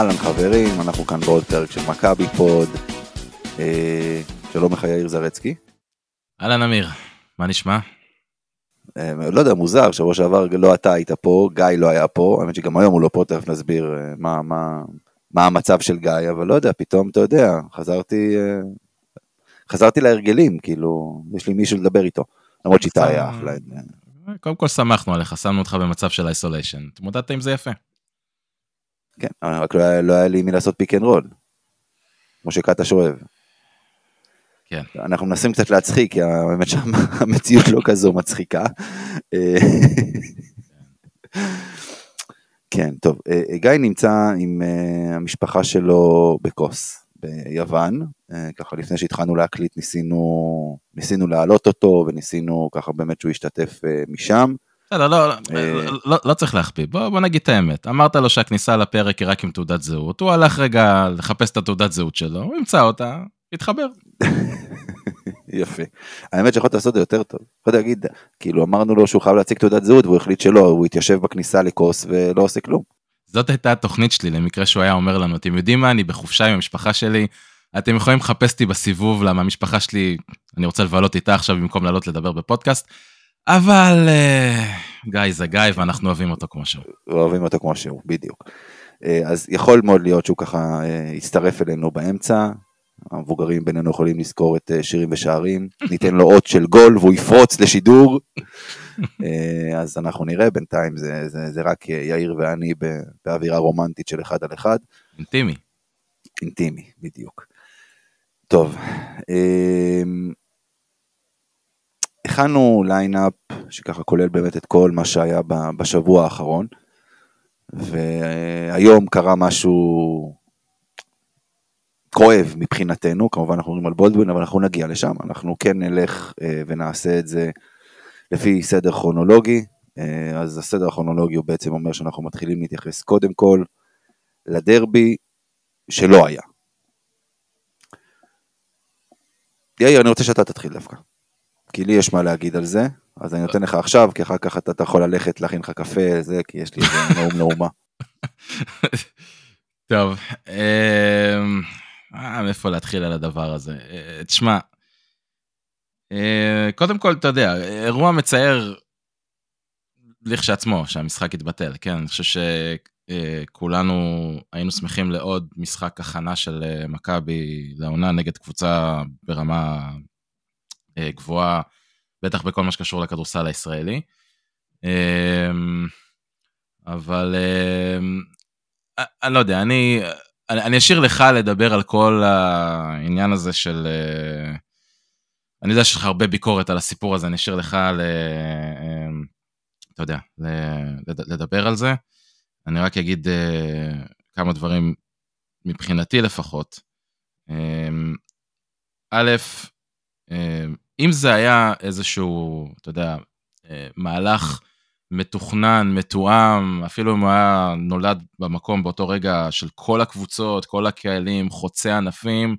אהלן חברים, אנחנו כאן בעוד פרק של מכבי פוד. אה, שלום לך יאיר זרצקי. אהלן אמיר, מה נשמע? אה, לא יודע, מוזר, שבוע שעבר לא אתה היית פה, גיא לא היה פה, האמת שגם היום הוא לא פה, תכף נסביר אה, מה, מה, מה המצב של גיא, אבל לא יודע, פתאום אתה יודע, חזרתי, אה, חזרתי להרגלים, כאילו, יש לי מישהו לדבר איתו, למרות שאיתה היה אחלה. קודם כל שמחנו עליך, שמנו אותך במצב של איסוליישן, התמודדת עם זה יפה. כן, רק לא היה, לא היה לי מי לעשות pick and roll, כמו שקטש אוהב. כן. אנחנו מנסים קצת להצחיק, כי האמת שהמציאות לא כזו מצחיקה. אה, כן, טוב, אה, גיא נמצא עם אה, המשפחה שלו בקוס, ביוון, ככה לפני שהתחלנו להקליט ניסינו, ניסינו להעלות אותו וניסינו ככה באמת שהוא ישתתף משם. בסדר, לא, לא, לא, לא צריך להחביא, בוא, בוא נגיד את האמת. אמרת לו שהכניסה לפרק היא רק עם תעודת זהות, הוא הלך רגע לחפש את התעודת זהות שלו, הוא ימצא אותה, יתחבר. יפה. האמת שיכולת לעשות את זה יותר טוב. יכולת להגיד, כאילו אמרנו לו שהוא חייב להציג תעודת זהות והוא החליט שלא, הוא התיישב בכניסה לכוס ולא עושה כלום. זאת הייתה התוכנית שלי למקרה שהוא היה אומר לנו, אתם יודעים מה, אני בחופשה עם המשפחה שלי, אתם יכולים לחפש אותי בסיבוב, למה המשפחה שלי, אני רוצה לבלות איתה עכשיו במקום לעלות לדבר בפודקאסט, אבל uh, גיא זה גיא ואנחנו אוהבים אותו כמו שהוא. אוהבים אותו כמו שהוא, בדיוק. Uh, אז יכול מאוד להיות שהוא ככה uh, יצטרף אלינו באמצע, המבוגרים בינינו יכולים לזכור את אה, שירים ושערים, ניתן לו אות של גול והוא יפרוץ לשידור, אה, אז אנחנו נראה, בינתיים זה, זה, זה רק יאיר ואני באווירה רומנטית של אחד על אחד. אינטימי. אינטימי, בדיוק. טוב, הכנו ליינאפ שככה כולל באמת את כל מה שהיה בשבוע האחרון, והיום קרה משהו כואב מבחינתנו, כמובן אנחנו מדברים על בולדווין, אבל אנחנו נגיע לשם, אנחנו כן נלך אה, ונעשה את זה לפי סדר כרונולוגי, אה, אז הסדר הכרונולוגי הוא בעצם אומר שאנחנו מתחילים להתייחס קודם כל לדרבי שלא היה. יאיר, אני רוצה שאתה תתחיל דווקא, כי לי יש מה להגיד על זה, אז אני נותן לך עכשיו, כי אחר כך אתה, אתה יכול ללכת להכין לך קפה, זה, כי יש לי איזה נאום נאומה. טוב, אה... אה, מאיפה להתחיל על הדבר הזה? אה, תשמע, אה, קודם כל, אתה יודע, אירוע מצער לכשעצמו, שהמשחק יתבטל, כן? אני חושב שכולנו היינו שמחים לעוד משחק הכנה של מכבי לעונה נגד קבוצה ברמה גבוהה, בטח בכל מה שקשור לכדורסל הישראלי. אבל אני לא יודע, אני... אני, אני אשאיר לך לדבר על כל העניין הזה של... אה, אני יודע שיש לך הרבה ביקורת על הסיפור הזה, אני אשאיר לך, ל, אה, אתה יודע, לדבר על זה. אני רק אגיד אה, כמה דברים מבחינתי לפחות. א', אם זה היה איזשהו, אתה יודע, מהלך מתוכנן, מתואם, אפילו אם הוא היה נולד במקום באותו רגע של כל הקבוצות, כל הקהלים, חוצי ענפים,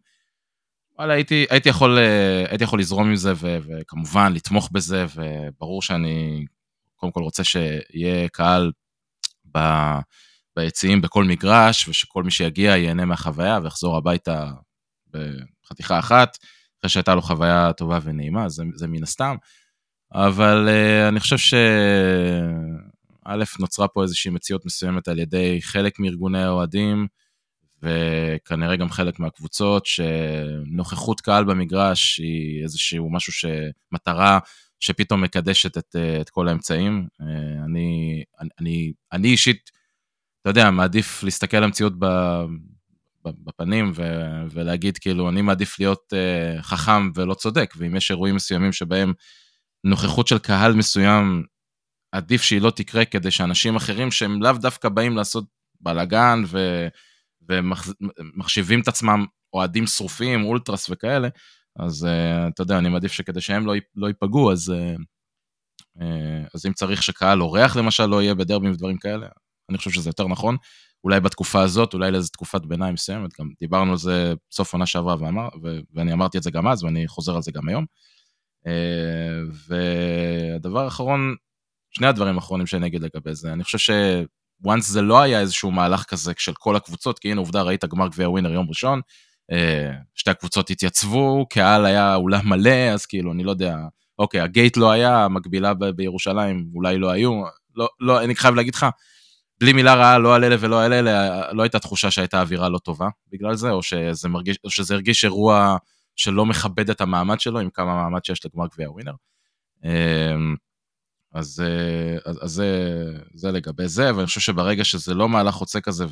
וואלה, הייתי, הייתי, יכול, אה, הייתי יכול לזרום עם זה ו, וכמובן לתמוך בזה, וברור שאני קודם כל רוצה שיהיה קהל ב, ביציעים בכל מגרש, ושכל מי שיגיע ייהנה מהחוויה ויחזור הביתה בחתיכה אחת, אחרי שהייתה לו חוויה טובה ונעימה, זה, זה מן הסתם. אבל uh, אני חושב שא', נוצרה פה איזושהי מציאות מסוימת על ידי חלק מארגוני האוהדים, וכנראה גם חלק מהקבוצות, שנוכחות קהל במגרש היא איזשהו משהו שמטרה שפתאום מקדשת את, את כל האמצעים. Uh, אני, אני, אני אישית, אתה יודע, מעדיף להסתכל על המציאות בפנים ו, ולהגיד כאילו, אני מעדיף להיות uh, חכם ולא צודק, ואם יש אירועים מסוימים שבהם נוכחות של קהל מסוים, עדיף שהיא לא תקרה כדי שאנשים אחרים שהם לאו דווקא באים לעשות בלאגן ו... ומחשיבים את עצמם אוהדים שרופים, אולטרס וכאלה, אז uh, אתה יודע, אני מעדיף שכדי שהם לא, לא ייפגעו, אז, uh, uh, אז אם צריך שקהל אורח למשל לא יהיה בדרבים ודברים כאלה, אני חושב שזה יותר נכון. אולי בתקופה הזאת, אולי לאיזו תקופת ביניים מסוימת, גם דיברנו על זה בסוף עונה שעברה, ואמר, ו- ואני אמרתי את זה גם אז, ואני חוזר על זה גם היום. Uh, והדבר האחרון, שני הדברים האחרונים שאני אגיד לגבי זה, אני חושב ש... once זה לא היה איזשהו מהלך כזה של כל הקבוצות, כי הנה עובדה ראית גמר גביע ווינר יום ראשון, אה, שתי הקבוצות התייצבו, קהל היה אולם מלא, אז כאילו, אני לא יודע, אוקיי, הגייט לא היה, המקבילה בירושלים אולי לא היו, לא, לא, אני חייב להגיד לך, בלי מילה רעה, לא על אלה ולא על אלה, לא הייתה תחושה שהייתה אווירה לא טובה בגלל זה, או שזה, מרגיש, או שזה הרגיש אירוע שלא מכבד את המעמד שלו, עם כמה מעמד שיש לגמר גביע ווינר. אה, אז, אז, אז זה, זה לגבי זה, ואני חושב שברגע שזה לא מהלך חוצה כזה,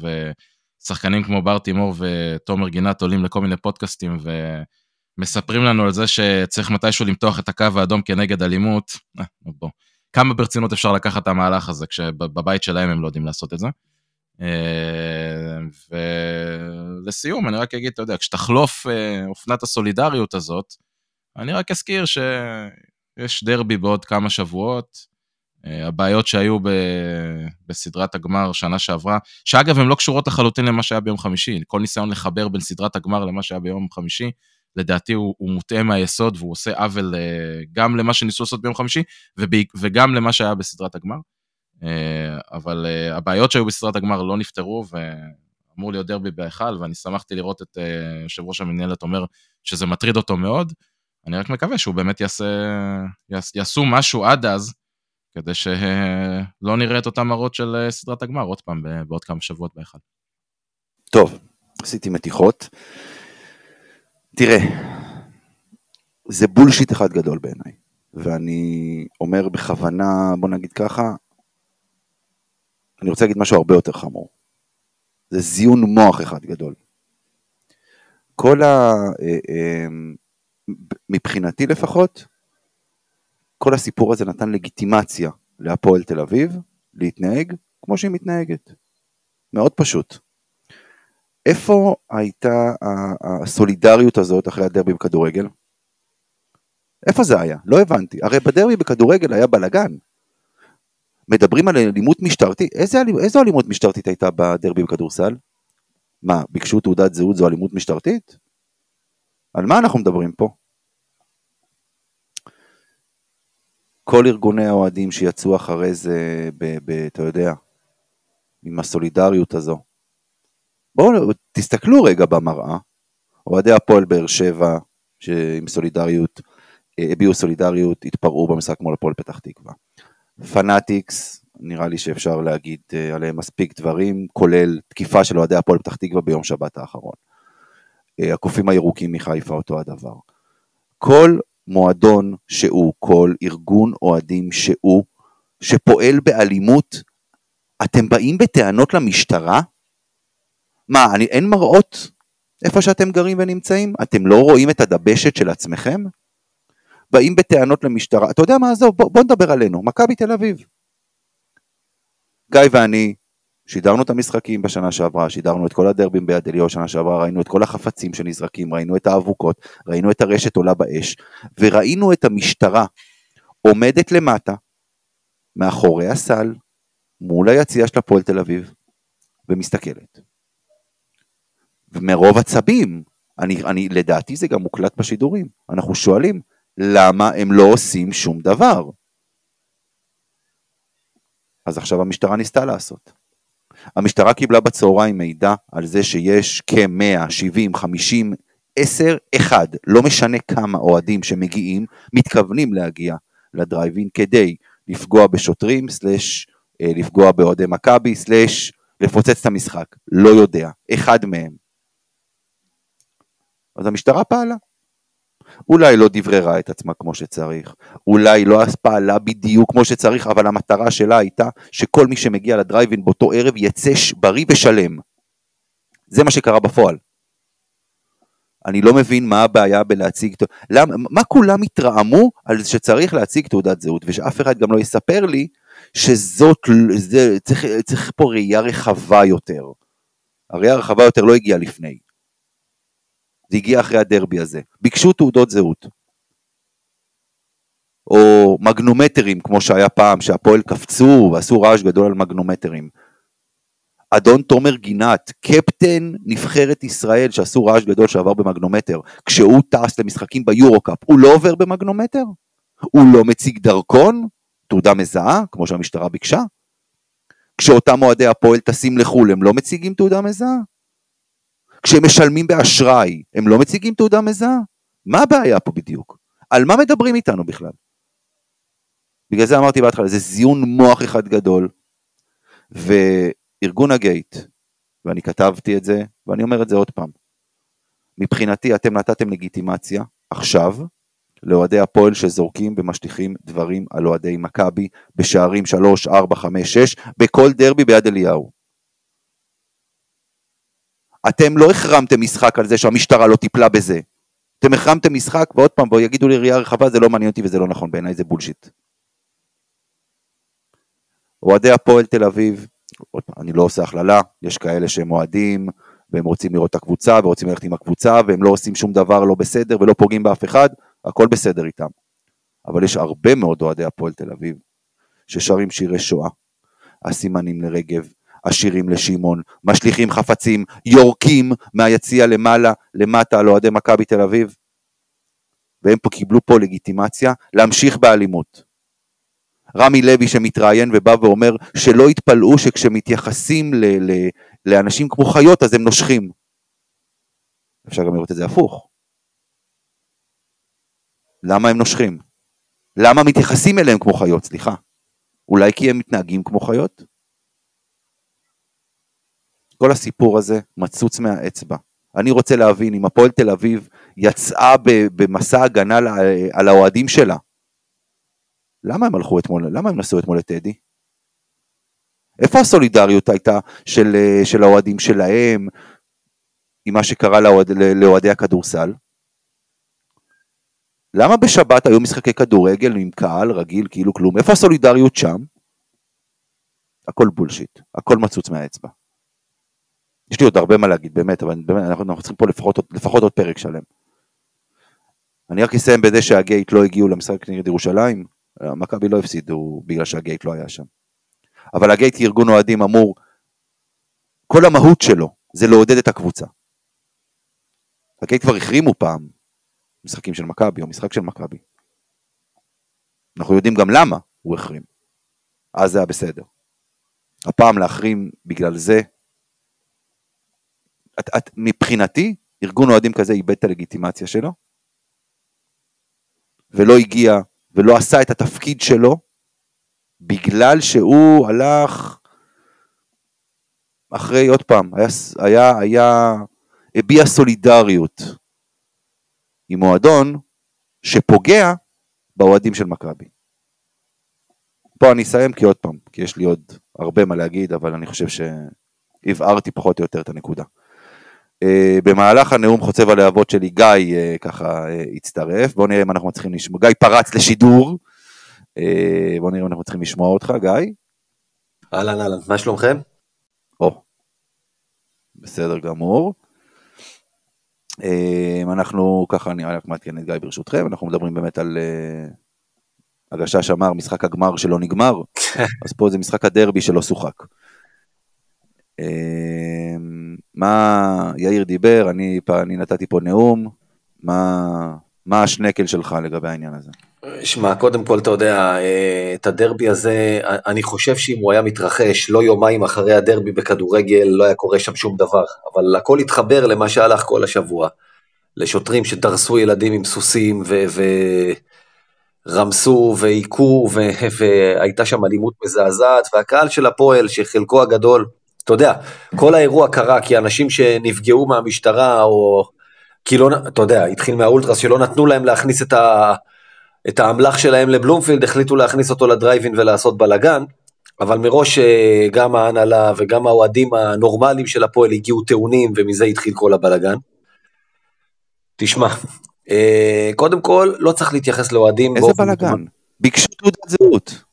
ושחקנים כמו בר תימור ותומר גינת עולים לכל מיני פודקאסטים ומספרים לנו על זה שצריך מתישהו למתוח את הקו האדום כנגד אלימות, אה, בוא. כמה ברצינות אפשר לקחת את המהלך הזה כשבבית שלהם הם לא יודעים לעשות את זה. אה, ולסיום, אני רק אגיד, אתה יודע, כשתחלוף אה, אופנת הסולידריות הזאת, אני רק אזכיר שיש דרבי בעוד כמה שבועות, אה, הבעיות שהיו ב... בסדרת הגמר שנה שעברה, שאגב הן לא קשורות לחלוטין למה שהיה ביום חמישי, כל ניסיון לחבר בין סדרת הגמר למה שהיה ביום חמישי, לדעתי הוא, הוא מוטעה מהיסוד והוא עושה עוול אה, גם למה שניסו לעשות ביום חמישי וב... וגם למה שהיה בסדרת הגמר. אה, אבל הבעיות שהיו בסדרת הגמר לא נפתרו ואמור להיות דרבי בהיכל, ואני שמחתי לראות את יושב ראש המנהלת אומר שזה מטריד אותו מאוד. אני רק מקווה שהוא באמת יעשה, יעשו משהו עד אז, כדי שלא נראה את אותם מראות של אה, סדרת הגמר עוד פעם בעוד כמה שבועות באחד. טוב, עשיתי מתיחות. תראה, זה בולשיט אחד גדול בעיניי, ואני אומר בכוונה, בוא נגיד ככה, אני רוצה להגיד משהו הרבה יותר חמור. זה זיון מוח אחד גדול. כל ה... אה, אה, מבחינתי לפחות, כל הסיפור הזה נתן לגיטימציה להפועל תל אביב להתנהג כמו שהיא מתנהגת. מאוד פשוט. איפה הייתה הסולידריות הזאת אחרי הדרבי בכדורגל? איפה זה היה? לא הבנתי. הרי בדרבי בכדורגל היה בלאגן. מדברים על אלימות משטרתית. איזה, איזו אלימות משטרתית הייתה בדרבי בכדורסל? מה, ביקשו תעודת זהות זו אלימות משטרתית? על מה אנחנו מדברים פה? כל ארגוני האוהדים שיצאו אחרי זה, אתה יודע, עם הסולידריות הזו. בואו תסתכלו רגע במראה, אוהדי הפועל באר שבע, שעם סולידריות, אה, הביעו סולידריות, התפרעו במשחק מול הפועל פתח תקווה. פנאטיקס, נראה לי שאפשר להגיד אה, עליהם מספיק דברים, כולל תקיפה של אוהדי הפועל פתח תקווה ביום שבת האחרון. אה, הקופים הירוקים מחיפה אותו הדבר. כל מועדון שהוא, כל ארגון אוהדים שהוא, שפועל באלימות, אתם באים בטענות למשטרה? מה, אני, אין מראות איפה שאתם גרים ונמצאים? אתם לא רואים את הדבשת של עצמכם? באים בטענות למשטרה, אתה יודע מה, עזוב, בוא, בוא נדבר עלינו, מכבי תל אביב. גיא ואני שידרנו את המשחקים בשנה שעברה, שידרנו את כל הדרבים ביד אליהו שנה שעברה, ראינו את כל החפצים שנזרקים, ראינו את האבוקות, ראינו את הרשת עולה באש, וראינו את המשטרה עומדת למטה, מאחורי הסל, מול היציאה של הפועל תל אביב, ומסתכלת. ומרוב עצבים, אני, אני, לדעתי זה גם מוקלט בשידורים, אנחנו שואלים, למה הם לא עושים שום דבר? אז עכשיו המשטרה ניסתה לעשות. המשטרה קיבלה בצהריים מידע על זה שיש כ-100, 70, 50, 10, 1, לא משנה כמה אוהדים שמגיעים, מתכוונים להגיע לדרייבין כדי לפגוע בשוטרים, סלש אה, לפגוע באוהדי מכבי, סלש לפוצץ את המשחק, לא יודע, אחד מהם. אז המשטרה פעלה. אולי לא דבררה את עצמה כמו שצריך, אולי לא פעלה בדיוק כמו שצריך, אבל המטרה שלה הייתה שכל מי שמגיע לדרייבין באותו ערב יצא בריא ושלם. זה מה שקרה בפועל. אני לא מבין מה הבעיה בלהציג, למה, מה כולם התרעמו על שצריך להציג תעודת זהות, ושאף אחד גם לא יספר לי שזאת, זה, צריך, צריך פה ראייה רחבה יותר. הראייה הרחבה יותר לא הגיעה לפני. זה הגיע אחרי הדרבי הזה. ביקשו תעודות זהות. או מגנומטרים, כמו שהיה פעם, שהפועל קפצו ועשו רעש גדול על מגנומטרים. אדון תומר גינת, קפטן נבחרת ישראל שעשו רעש גדול שעבר במגנומטר, כשהוא טס למשחקים ביורו-קאפ, הוא לא עובר במגנומטר? הוא לא מציג דרכון? תעודה מזהה, כמו שהמשטרה ביקשה? כשאותם אוהדי הפועל טסים לחו"ל, הם לא מציגים תעודה מזהה? כשהם משלמים באשראי, הם לא מציגים תעודה מזהה? מה הבעיה פה בדיוק? על מה מדברים איתנו בכלל? בגלל זה אמרתי בהתחלה, זה זיון מוח אחד גדול, וארגון הגייט, ואני כתבתי את זה, ואני אומר את זה עוד פעם, מבחינתי אתם נתתם לגיטימציה, עכשיו, לאוהדי הפועל שזורקים ומשליכים דברים על אוהדי מכבי בשערים 3, 4, 5, 6, בכל דרבי ביד אליהו. אתם לא החרמתם משחק על זה שהמשטרה לא טיפלה בזה. אתם החרמתם משחק, ועוד פעם, בואו יגידו לי ראייה רחבה, זה לא מעניין אותי וזה לא נכון, בעיניי זה בולשיט. אוהדי הפועל תל אביב, אני לא עושה הכללה, יש כאלה שהם אוהדים, והם רוצים לראות את הקבוצה, ורוצים ללכת עם הקבוצה, והם לא עושים שום דבר לא בסדר, ולא פוגעים באף אחד, הכל בסדר איתם. אבל יש הרבה מאוד אוהדי הפועל תל אביב, ששרים שירי שואה, הסימנים לרגב, השירים לשמעון, משליכים חפצים, יורקים מהיציע למעלה, למטה על אוהדי מכבי תל אביב, והם פה קיבלו פה לגיטימציה להמשיך באלימות. רמי לוי שמתראיין ובא ואומר שלא יתפלאו שכשמתייחסים ל- ל- לאנשים כמו חיות אז הם נושכים. אפשר גם לראות את זה הפוך. למה הם נושכים? למה מתייחסים אליהם כמו חיות? סליחה. אולי כי הם מתנהגים כמו חיות? כל הסיפור הזה מצוץ מהאצבע. אני רוצה להבין אם הפועל תל אביב יצאה במסע הגנה על האוהדים שלה, למה הם הלכו אתמול, למה הם נסעו אתמול לטדי? איפה הסולידריות הייתה של, של האוהדים שלהם עם מה שקרה לאוהד, לאוהדי הכדורסל? למה בשבת היו משחקי כדורגל עם קהל רגיל כאילו כלום? איפה הסולידריות שם? הכל בולשיט, הכל מצוץ מהאצבע. יש לי עוד הרבה מה להגיד, באמת, אבל באמת, אנחנו, אנחנו צריכים פה לפחות, לפחות עוד פרק שלם. אני רק אסיים בזה שהגייט לא הגיעו למשחק נגד ירושלים, מכבי לא הפסידו בגלל שהגייט לא היה שם. אבל הגייט כארגון אוהדים אמור, כל המהות שלו זה לעודד את הקבוצה. הגייט כבר החרימו פעם משחקים של מכבי או משחק של מכבי. אנחנו יודעים גם למה הוא החרים. אז זה היה בסדר. הפעם להחרים בגלל זה, את, את, מבחינתי, ארגון אוהדים כזה איבד את הלגיטימציה שלו, ולא הגיע ולא עשה את התפקיד שלו, בגלל שהוא הלך אחרי, עוד פעם, היה, היה, היה הביע סולידריות עם מועדון שפוגע באוהדים של מכבי. פה אני אסיים כי עוד פעם, כי יש לי עוד הרבה מה להגיד, אבל אני חושב שהבהרתי פחות או יותר את הנקודה. Uh, במהלך הנאום חוצב הלהבות שלי גיא uh, ככה uh, הצטרף, בואו נראה אם אנחנו צריכים לשמוע, גיא פרץ לשידור, בואו נראה אם אנחנו צריכים לשמוע אותך גיא. אהלן אהלן, מה שלומכם? או, בסדר גמור. אנחנו ככה, אני רק מעדכן את גיא ברשותכם, אנחנו מדברים באמת על הגשש אמר משחק הגמר שלא נגמר, אז פה זה משחק הדרבי שלא שוחק. מה יאיר דיבר, אני, אני נתתי פה נאום, מה, מה השנקל שלך לגבי העניין הזה? שמע, קודם כל, אתה יודע, אה, את הדרבי הזה, אני חושב שאם הוא היה מתרחש לא יומיים אחרי הדרבי בכדורגל, לא היה קורה שם שום דבר. אבל הכל התחבר למה שהלך כל השבוע. לשוטרים שדרסו ילדים עם סוסים ורמסו והיכו, והייתה שם אלימות מזעזעת, והקהל של הפועל, שחלקו הגדול, אתה יודע, כל האירוע קרה כי אנשים שנפגעו מהמשטרה, או כי לא, אתה יודע, התחיל מהאולטרס שלא נתנו להם להכניס את, ה, את האמל"ח שלהם לבלומפילד, החליטו להכניס אותו לדרייבין ולעשות בלאגן, אבל מראש אה, גם ההנהלה וגם האוהדים הנורמליים של הפועל הגיעו טעונים, ומזה התחיל כל הבלאגן. תשמע, אה, קודם כל, לא צריך להתייחס לאוהדים. איזה בלאגן. ביקשו תעודת זהות.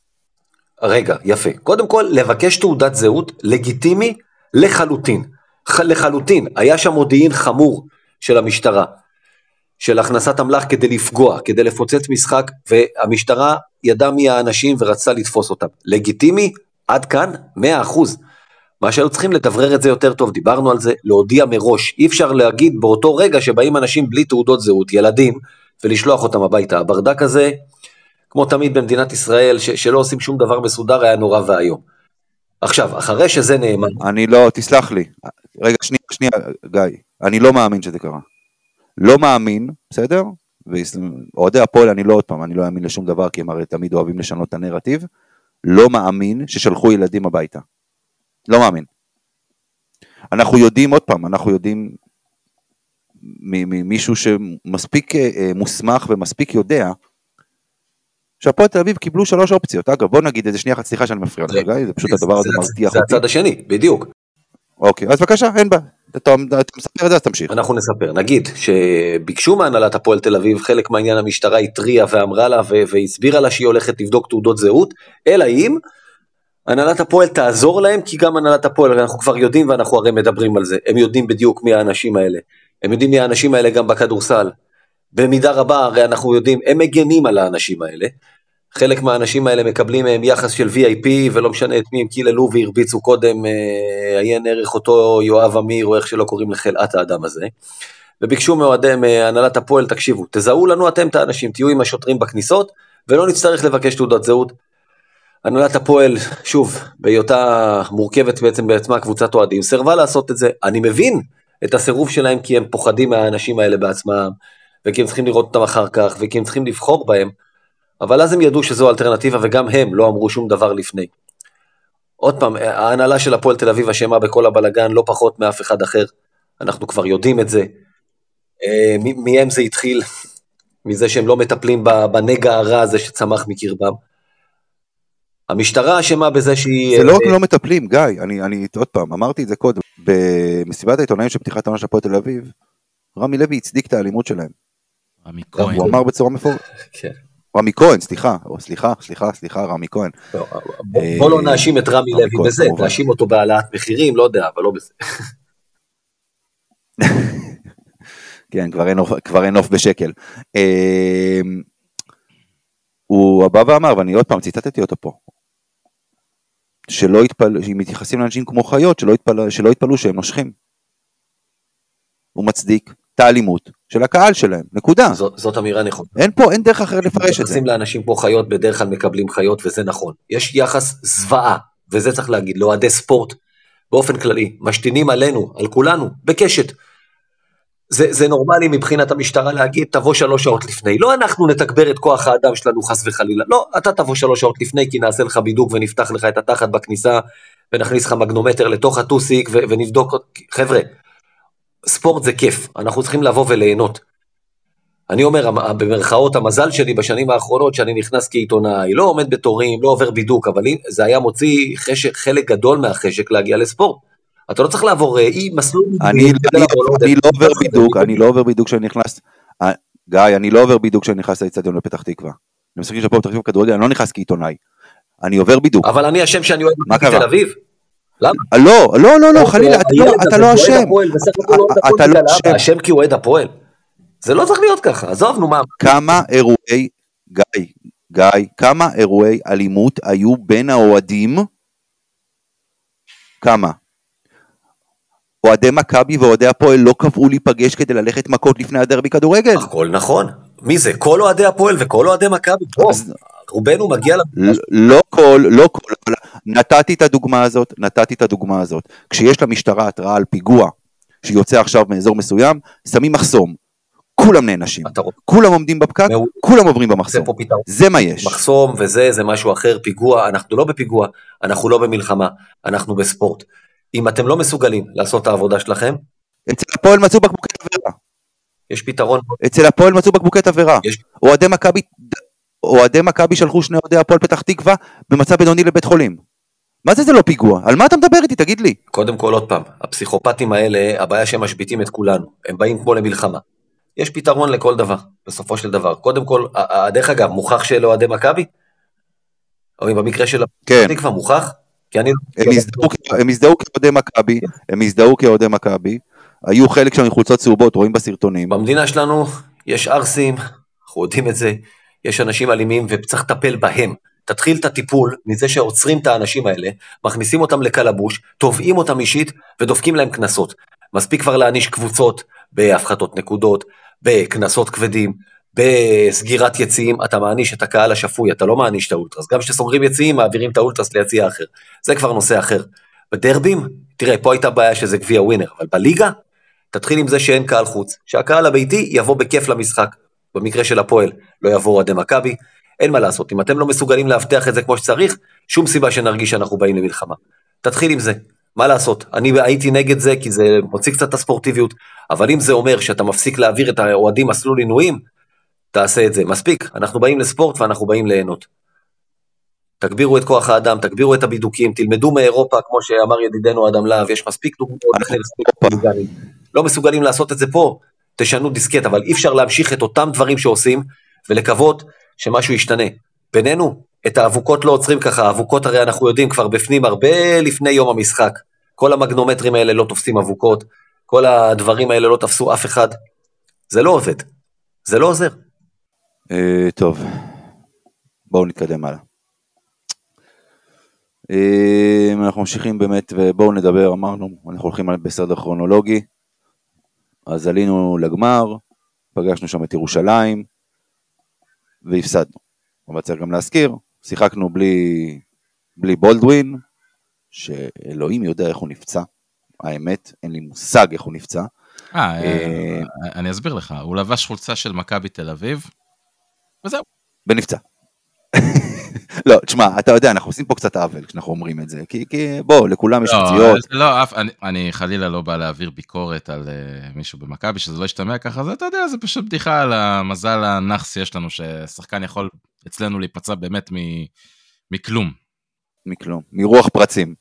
רגע, יפה. קודם כל, לבקש תעודת זהות לגיטימי לחלוטין. ח- לחלוטין. היה שם מודיעין חמור של המשטרה, של הכנסת אמל"ח כדי לפגוע, כדי לפוצץ משחק, והמשטרה ידעה מי האנשים ורצתה לתפוס אותם. לגיטימי, עד כאן, 100%. מה שהיו צריכים לדברר את זה יותר טוב, דיברנו על זה, להודיע מראש. אי אפשר להגיד באותו רגע שבאים אנשים בלי תעודות זהות, ילדים, ולשלוח אותם הביתה. הברדק הזה, כמו תמיד במדינת ישראל, ש- שלא עושים שום דבר מסודר, היה נורא ואיום. עכשיו, אחרי שזה נאמר, אני לא, תסלח לי. רגע, שנייה, שנייה, גיא. אני לא מאמין שזה קרה. לא מאמין, בסדר? ואוהדי הפועל, אני לא עוד פעם, אני לא אאמין לשום דבר, כי הם הרי תמיד אוהבים לשנות את הנרטיב. לא מאמין ששלחו ילדים הביתה. לא מאמין. אנחנו יודעים, עוד פעם, אנחנו יודעים ממישהו שמספיק אה, אה, מוסמך ומספיק יודע, שהפועל תל אביב קיבלו שלוש אופציות. אגב, בוא נגיד איזה שנייה אחת, סליחה שאני מפריע לך, זה- גיא, זה פשוט הדבר הזה זה- מרתיח זה. הצד השני, בדיוק. אוקיי, אז בבקשה, אין בעיה. אתה מספר את זה, אז תמשיך. אנחנו נספר. נגיד שביקשו מהנהלת הפועל תל אביב, חלק מהעניין המשטרה התריעה ואמרה לה והסבירה לה שהיא הולכת לבדוק תעודות זהות, אלא אם הנהלת הפועל תעזור להם, כי גם הנהלת הפועל, אנחנו כבר יודעים ואנחנו הרי מדברים על זה, הם יודעים בדיוק מי האנשים האלה. הם יודעים מי האנשים האלה גם בכדורסל. במידה רבה, הרי אנחנו יודעים, הם מגנים על האנשים האלה. חלק מהאנשים האלה מקבלים מהם יחס של VIP, ולא משנה את מי הם קיללו והרביצו קודם, אה, עיין ערך אותו יואב אמיר, או איך שלא קוראים לחלאת האדם הזה. וביקשו מאוהדי מהנהלת הפועל, תקשיבו, תזהו לנו אתם את האנשים, תהיו עם השוטרים בכניסות, ולא נצטרך לבקש תעודת זהות. הנהלת הפועל, שוב, בהיותה מורכבת בעצם בעצמה קבוצת אוהדים, סירבה לעשות את זה. אני מבין את הסירוב שלהם כי הם פוחדים מהאנשים האלה בעצמם, וכי הם צריכים לראות אותם אחר כך, וכי הם צריכים לבחור בהם, אבל אז הם ידעו שזו אלטרנטיבה, וגם הם לא אמרו שום דבר לפני. עוד פעם, ההנהלה של הפועל תל אביב אשמה בכל הבלגן, לא פחות מאף אחד אחר. אנחנו כבר יודעים את זה. אה, מהם זה התחיל? מזה שהם לא מטפלים בנגע הרע הזה שצמח מקרבם. המשטרה אשמה בזה שהיא... זה לא אה, רק לא מטפלים, גיא, אני, אני עוד פעם, אמרתי את זה קודם, במסיבת העיתונאים של פתיחת העונה של הפועל תל אביב, רמי לוי הצדיק את האלימות שלהם. רמי כהן. הוא אמר בצורה מפורטת, כן. רמי כהן, סליחה, או סליחה, סליחה, סליחה, רמי כהן. לא, בוא- בוא לא נאשים את רמי לוי בזה. נאשים אותו בהעלאת מחירים, לא יודע, אבל לא בזה. כן, כבר אין, עוף- בשקל. אה, הוא בא ואמר, ואני עוד פעם ציטטתי אותו פה, שלא יתפלאו, אם מתייחסים לאנשים כמו חיות, שלא יתפלאו שהם נושכים. הוא מצדיק את האלימות של הקהל שלהם, נקודה. זאת, זאת אמירה נכונה. אין פה, אין דרך אחרת לפרש את זה. מתייחסים לאנשים כמו חיות, בדרך כלל מקבלים חיות, וזה נכון. יש יחס זוועה, וזה צריך להגיד, לאוהדי ספורט, באופן כללי, משתינים עלינו, על כולנו, בקשת. זה, זה נורמלי מבחינת המשטרה להגיד, תבוא שלוש שעות לפני. לא אנחנו נתגבר את כוח האדם שלנו חס וחלילה. לא, אתה תבוא שלוש שעות לפני, כי נעשה לך בידוק ונפתח לך את התחת בכניסה, ונכניס לך מגנומטר לתוך הטוסיק, ונבדוק. חבר'ה, ספורט זה כיף, אנחנו צריכים לבוא וליהנות. אני אומר, במרכאות, המזל שלי בשנים האחרונות, שאני נכנס כעיתונאי, לא עומד בתורים, לא עובר בידוק, אבל זה היה מוציא חשק, חלק גדול מהחשק להגיע לספורט. אתה לא צריך לעבור אה, אי מסלול... אני, כדי אני, לבוא, לא. אני לא עובר בידוק, אני לא עובר בידוק כשאני נכנס, אה, גיא, אני לא עובר בידוק כשאני נכנס לאצטדיון בפתח תקווה. אני משחק של הפועל פתח תקווה כדורגל, אני לא נכנס כעיתונאי. אני עובר בידוק. אבל אני אשם שאני אוהד מה מכבי? תל אביב. למה? אה, לא, לא, לא, לא, חלילה, אתה לא- לא אשם. בסך הכל אוהד אתה לא אשם. אשם כי הוא אוהד הפועל. זה לא צריך להיות ככה, עזוב, נו מה. כמה אירועי, גיא, גיא, כמה אירועי אלימות היו בין האוהדים? כמה? אוהדי מכבי ואוהדי הפועל לא קבעו להיפגש כדי ללכת מכות לפני הדרבי כדורגל. הכל נכון. מי זה? כל אוהדי הפועל וכל אוהדי מכבי. רובנו מגיע ל... ל- לא כל, לא כל, אבל נתתי את הדוגמה הזאת, נתתי את הדוגמה הזאת. כשיש למשטרה התראה על פיגוע שיוצא עכשיו מאזור מסוים, שמים מחסום. כולם נענשים. כולם עומדים בפקק, מעולה. כולם עוברים זה במחסום. פתרון. זה מה יש. מחסום וזה, זה משהו אחר, פיגוע, אנחנו לא בפיגוע, אנחנו לא במלחמה, אנחנו בספורט. אם אתם לא מסוגלים לעשות את העבודה שלכם, אצל הפועל מצאו בקבוקי תבערה. יש פתרון. אצל הפועל מצאו בקבוקי תבערה. אוהדי מכבי שלחו שני אוהדי הפועל פתח תקווה במצב בינוני לבית חולים. מה זה זה לא פיגוע? על מה אתה מדבר איתי? תגיד לי. קודם כל, עוד פעם, הפסיכופטים האלה, הבעיה שהם משביתים את כולנו. הם באים כמו למלחמה. יש פתרון לכל דבר, בסופו של דבר. קודם כל, דרך אגב, מוכח שאלה אוהדי מכבי? אם במקרה של כן. תקווה מוכח? כי אני... הם הזדהו כ- הם הזדהו כאוהדי מכבי, הם הזדהו כאוהדי מכבי, היו חלק שם עם חולצות צהובות, רואים בסרטונים. במדינה שלנו יש ערסים, אנחנו יודעים את זה, יש אנשים אלימים וצריך לטפל בהם. תתחיל את הטיפול מזה שעוצרים את האנשים האלה, מכניסים אותם לקלבוש, תובעים אותם אישית ודופקים להם קנסות. מספיק כבר להעניש קבוצות בהפחתות נקודות, בקנסות כבדים, בסגירת יציאים, אתה מעניש את הקהל השפוי, אתה לא מעניש את האולטרס. גם כשסוגרים יציאים, מעבירים את האולטרס ליציע אחר. זה כבר נושא אחר. בדרבים, תראה, פה הייתה בעיה שזה גביע ווינר, אבל בליגה, תתחיל עם זה שאין קהל חוץ. שהקהל הביתי יבוא בכיף למשחק. במקרה של הפועל, לא יבואו אוהדי מכבי. אין מה לעשות, אם אתם לא מסוגלים לאבטח את זה כמו שצריך, שום סיבה שנרגיש שאנחנו באים למלחמה. תתחיל עם זה. מה לעשות, אני הייתי נגד זה כי זה מוציא קצת את הספורטיביות, אבל אם זה אומר שאתה מפסיק להעביר את האוהדים מסלול עינויים, תעשה את זה. מספיק, אנחנו באים לספורט ואנחנו באים ליהנות. תגבירו את כוח האדם, תגבירו את הבידוקים, תלמדו מאירופה, כמו שאמר ידידנו אדם להב, יש מספיק דוגמאות. לא מסוגלים לעשות את זה פה, תשנו דיסקט, אבל אי אפשר להמשיך את אותם דברים שעושים, ולקוות שמשהו ישתנה. בינינו, את האבוקות לא עוצרים ככה, האבוקות הרי אנחנו יודעים כבר בפנים הרבה לפני יום המשחק. כל המגנומטרים האלה לא תופסים אבוקות, כל הדברים האלה לא תפסו אף אחד. זה לא עובד, זה לא עוזר. אה, טוב, בואו נתקדם הלאה. אה, אנחנו ממשיכים באמת, ובואו נדבר, אמרנו, אנחנו הולכים בסדר כרונולוגי. אז עלינו לגמר, פגשנו שם את ירושלים, והפסדנו. אבל צריך גם להזכיר, שיחקנו בלי, בלי בולדווין, שאלוהים יודע איך הוא נפצע. האמת, אין לי מושג איך הוא נפצע. אה, אה, אני אסביר לך, הוא לבש חולצה של מכבי תל אביב, וזהו. ונפצע. לא, תשמע, אתה יודע, אנחנו עושים פה קצת עוול כשאנחנו אומרים את זה, כי, כי בוא, לכולם יש לא, פציעות. זה לא, אף, אני, אני חלילה לא בא להעביר ביקורת על uh, מישהו במכבי, שזה לא ישתמע ככה, זה אתה יודע, זה פשוט בדיחה על המזל הנאחס שיש לנו, ששחקן יכול אצלנו להיפצע באמת מ, מכלום. מכלום, מרוח פרצים.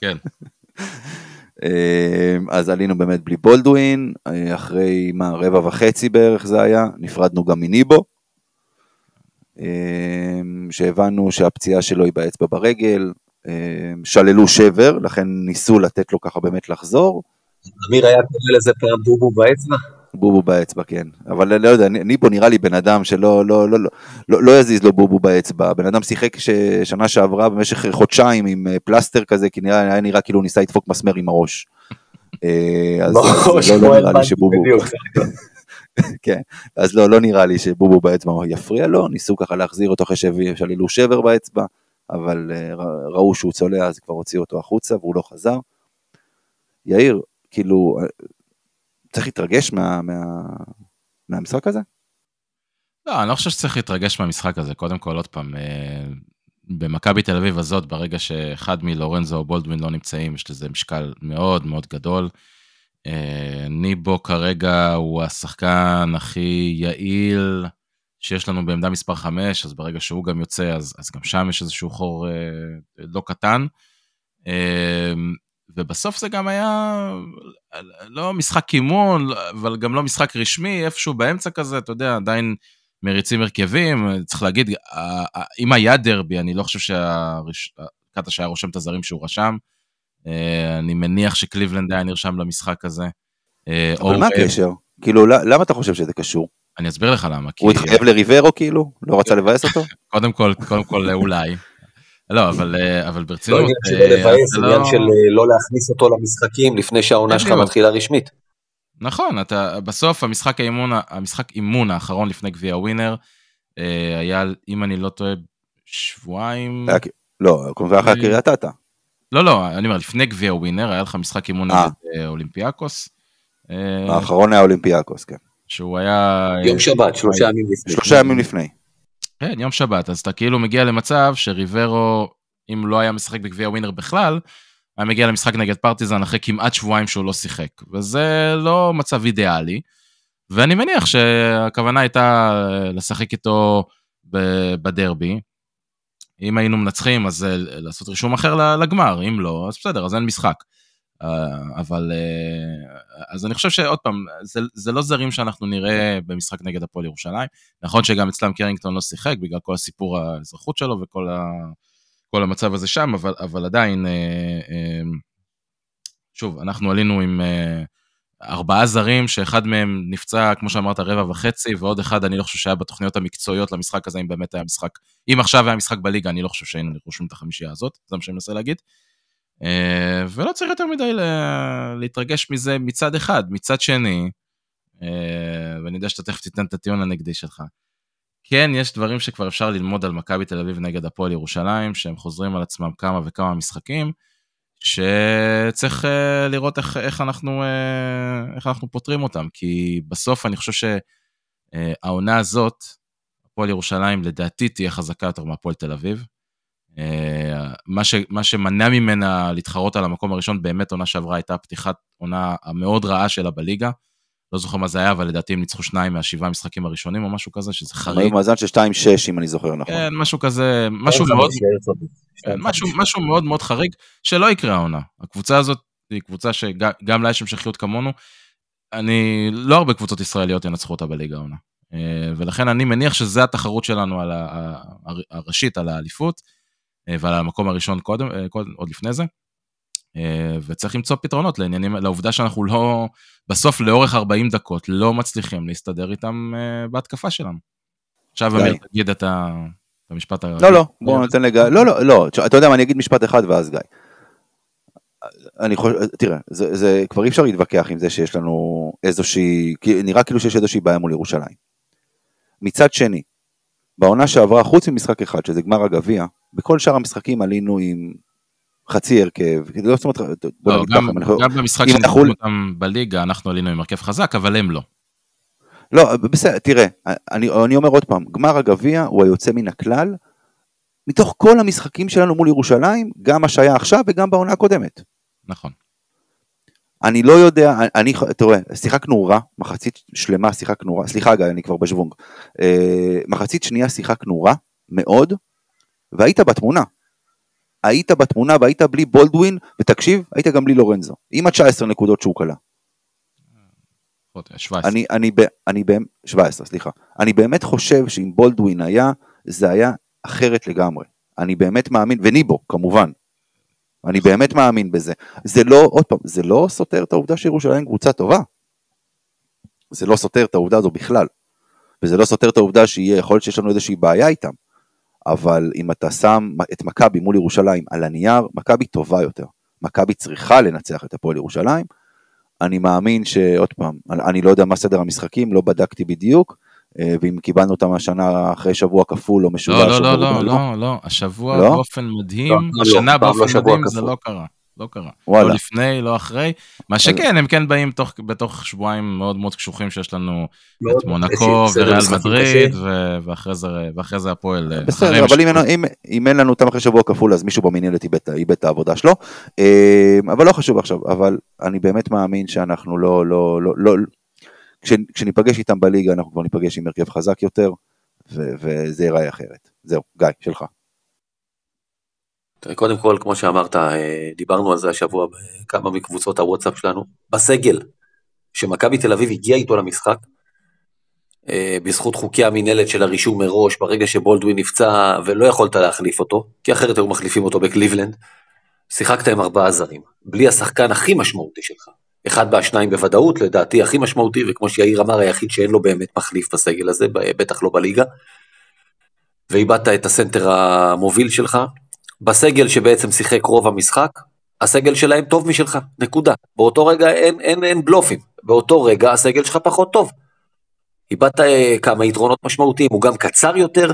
כן. אה, אז עלינו באמת בלי בולדווין, אה, אחרי מה, רבע וחצי בערך זה היה, נפרדנו גם מניבו, שהבנו שהפציעה שלו היא באצבע ברגל, אה, שללו שבר, לכן ניסו לתת לו ככה באמת לחזור, אמיר היה קורא לזה פעם בובו באצבע? בובו באצבע, כן. אבל לא יודע, ניבו נראה לי בן אדם שלא לא, לא, לא, לא, לא יזיז לו בובו באצבע. בן אדם שיחק שנה שעברה במשך חודשיים עם אה, פלסטר כזה, כי נראה, היה נראה כאילו הוא ניסה לדפוק מסמר עם הראש. אה, אז, אז לא, לא נראה לי שבובו. כן, אז לא, לא נראה לי שבובו באצבע יפריע לו, ניסו ככה להחזיר אותו אחרי ששללו שבר באצבע, אבל אה, ראו שהוא צולע אז כבר הוציאו אותו החוצה והוא לא חזר. יאיר, כאילו, אה, צריך להתרגש מה, מה, מהמשחק הזה? לא, אני לא חושב שצריך להתרגש מהמשחק הזה. קודם כל, עוד פעם, אה, במכבי תל אביב הזאת, ברגע שאחד מלורנזו או בולדווין לא נמצאים, יש לזה משקל מאוד מאוד גדול. אה, ניבו כרגע הוא השחקן הכי יעיל שיש לנו בעמדה מספר 5, אז ברגע שהוא גם יוצא, אז, אז גם שם יש איזשהו חור אה, לא קטן. אה, ובסוף זה גם היה לא משחק אימון, אבל גם לא משחק רשמי, איפשהו באמצע כזה, אתה יודע, עדיין מריצים הרכבים, צריך להגיד, אם היה דרבי, אני לא חושב שקטש שהיה רושם את הזרים שהוא רשם. אה, אני מניח שקליבלנד היה נרשם למשחק הזה. אה, אבל מה אורן, הקשר? כאילו, ל- למה אתה חושב שזה קשור? אני אסביר לך למה. הוא התחייב לריברו כאילו? לא רצה לבאס אותו? קודם כל, קודם כל אולי. לא, אבל, אה, אבל לא ברצינות. עניין של אה, לבאס, עניין לא- של אה, לא להכניס אותו למשחקים לפני שהעונה שלך בדיוק. מתחילה רשמית. נכון, אתה, בסוף המשחק האימון, המשחק אימון האחרון לפני גביע ווינר, אה, היה, אם אני לא טועה, שבועיים... לא, כמובן אחרי קריית אתא. לא, לא, אני אומר, לפני גביע ווינר, היה לך משחק אימון אה. נגד אה, אולימפיאקוס, אה, האחרון היה אולימפיאקוס, כן. שהוא היה... יום שבת, שלושה ימים לפני. שלושה ימים לפני. כן, יום שבת, אז אתה כאילו מגיע למצב שריברו, אם לא היה משחק בגביע ווינר בכלל, היה מגיע למשחק נגד פרטיזן אחרי כמעט שבועיים שהוא לא שיחק, וזה לא מצב אידיאלי, ואני מניח שהכוונה הייתה לשחק איתו בדרבי. אם היינו מנצחים, אז אה, לעשות רישום אחר לגמר, אם לא, אז בסדר, אז אין משחק. אה, אבל אה, אז אני חושב שעוד פעם, זה, זה לא זרים שאנחנו נראה במשחק נגד הפועל ירושלים. נכון שגם אצלם קרינגטון לא שיחק בגלל כל הסיפור האזרחות שלו וכל ה, כל המצב הזה שם, אבל, אבל עדיין, שוב, אנחנו עלינו עם ארבעה זרים, שאחד מהם נפצע, כמו שאמרת, רבע וחצי, ועוד אחד, אני לא חושב שהיה בתוכניות המקצועיות למשחק הזה, אם באמת היה משחק, אם עכשיו היה משחק בליגה, אני לא חושב שהיינו רושמים את החמישייה הזאת, זה מה שאני מנסה להגיד. אה, ולא צריך יותר מדי להתרגש מזה מצד אחד. מצד שני, אה, ואני יודע שאתה תכף תיתן את הטיעון הנגדי שלך, כן, יש דברים שכבר אפשר ללמוד על מכבי תל אביב נגד הפועל ירושלים, שהם חוזרים על עצמם כמה וכמה משחקים, שצריך uh, לראות איך, איך, אנחנו, uh, איך אנחנו פותרים אותם, כי בסוף אני חושב שהעונה הזאת, הפועל ירושלים לדעתי תהיה חזקה יותר מהפועל תל אביב. Uh, מה, ש, מה שמנע ממנה להתחרות על המקום הראשון, באמת עונה שעברה הייתה פתיחת עונה המאוד רעה שלה בליגה. לא זוכר מה זה היה, אבל לדעתי הם ניצחו שניים מהשבעה המשחקים הראשונים או משהו כזה, שזה חריג. היו מאזן של 2-6 אם אני זוכר נכון. כן, משהו כזה, משהו מאוד, כן, משהו, משהו מאוד מאוד חריג, שלא יקרה העונה. הקבוצה הזאת היא קבוצה שגם לה יש המשכיות כמונו. אני, לא הרבה קבוצות ישראליות ינצחו אותה בליגה העונה. אה, ולכן אני מניח שזה התחרות שלנו על הראשית, על האליפות, אה, ועל המקום הראשון קודם, אה, קודם עוד לפני זה. וצריך למצוא פתרונות לעניינים, לעובדה שאנחנו לא, בסוף לאורך 40 דקות לא מצליחים להסתדר איתם בהתקפה שלנו. עכשיו אמיר תגיד את. המשפט הרגיל. לא, לא, בוא ניתן לגיא, לא, לא, לא, אתה יודע מה, אני אגיד משפט אחד ואז גיא. אני חושב, תראה, זה, זה כבר אי אפשר להתווכח עם זה שיש לנו איזושהי, נראה כאילו שיש איזושהי בעיה מול ירושלים. מצד שני, בעונה שעברה, חוץ ממשחק אחד, שזה גמר הגביע, בכל שאר המשחקים עלינו עם חצי הרכב, לא זאת אומרת, בוא לא, נגיד ככה. גם במשחק שניצחנו אותם בליגה, אנחנו עלינו עם הרכב חזק, אבל הם לא. לא, בסדר, תראה, אני, אני אומר עוד פעם, גמר הגביע הוא היוצא מן הכלל, מתוך כל המשחקים שלנו מול ירושלים, גם מה שהיה עכשיו וגם בעונה הקודמת. נכון. אני לא יודע, אני, תראה, שיחקנו רע, מחצית שלמה שיחקנו רע, סליחה גיא, אני כבר בשוונג, אה, מחצית שנייה שיחקנו רע, מאוד, והיית בתמונה. היית בתמונה והיית בלי בולדווין, ותקשיב, היית גם בלי לורנזו, עם ה-19 נקודות שהוא כלה. 17. אני, אני, אני, אני, 17, סליחה. אני באמת חושב שאם בולדווין היה, זה היה אחרת לגמרי. אני באמת מאמין, וניבו, כמובן. אני באמת מאמין בזה. זה לא, עוד פעם, זה לא סותר את העובדה שירושלים קבוצה טובה. זה לא סותר את העובדה הזו בכלל. וזה לא סותר את העובדה שיהיה, יכול להיות שיש לנו איזושהי בעיה איתם. אבל אם אתה שם את מכבי מול ירושלים על הנייר, מכבי טובה יותר. מכבי צריכה לנצח את הפועל ירושלים, אני מאמין שעוד פעם, אני לא יודע מה סדר המשחקים, לא בדקתי בדיוק, אה, ואם קיבלנו אותם השנה אחרי שבוע כפול או משולש. לא, לא, לא, לא, לא, לא, השבוע לא? באופן מדהים, לא, לא השנה לא, באופן לא מדהים זה לא קרה. לא קרה. וואלה. לא לפני, לא אחרי. מה שכן, הם כן באים תוך, בתוך שבועיים מאוד מאוד קשוחים שיש לנו את מונקו וריאל מדריד, ואחרי זה, ואחרי זה הפועל. אה, בסדר, אבל אם, אם, אם אין לנו אותם אחרי שבוע כפול, אז מישהו במינהלת איבד את העבודה שלו. אה, אבל לא חשוב עכשיו, אבל אני באמת מאמין שאנחנו לא, לא, לא, לא, כש, כשניפגש איתם בליגה, אנחנו כבר ניפגש עם הרכב חזק יותר, ו, וזה ייראה אחרת. זהו, גיא, שלך. קודם כל, כמו שאמרת, אה, דיברנו על זה השבוע בכמה מקבוצות הוואטסאפ שלנו, בסגל, שמכבי תל אביב הגיעה איתו למשחק, אה, בזכות חוקי המינהלת של הרישום מראש, ברגע שבולדווין נפצע ולא יכולת להחליף אותו, כי אחרת היו מחליפים אותו בקליבלנד, שיחקת עם ארבעה זרים, בלי השחקן הכי משמעותי שלך. אחד מהשניים בוודאות, לדעתי הכי משמעותי, וכמו שיאיר אמר, היחיד שאין לו באמת מחליף בסגל הזה, בטח לא בליגה. ואיבדת את הסנטר המוביל שלך, בסגל שבעצם שיחק רוב המשחק, הסגל שלהם טוב משלך, נקודה. באותו רגע אין, אין, אין בלופים, באותו רגע הסגל שלך פחות טוב. איבדת אה, כמה יתרונות משמעותיים, הוא גם קצר יותר,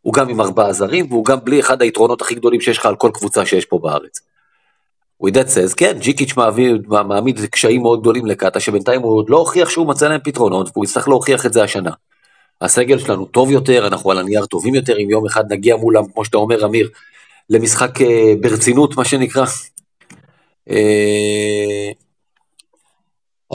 הוא גם עם ארבעה זרים, והוא גם בלי אחד היתרונות הכי גדולים שיש לך על כל קבוצה שיש פה בארץ. with that says, כן, ג'יקיץ' מעמיד, מעמיד קשיים מאוד גדולים לקאטה, שבינתיים הוא עוד לא הוכיח שהוא מצא להם פתרונות, והוא יצטרך להוכיח את זה השנה. הסגל שלנו טוב יותר, אנחנו על הנייר טובים יותר, אם יום אחד נגיע מולם, כמו שאתה אומר, אמיר, למשחק אה, ברצינות, מה שנקרא. אה,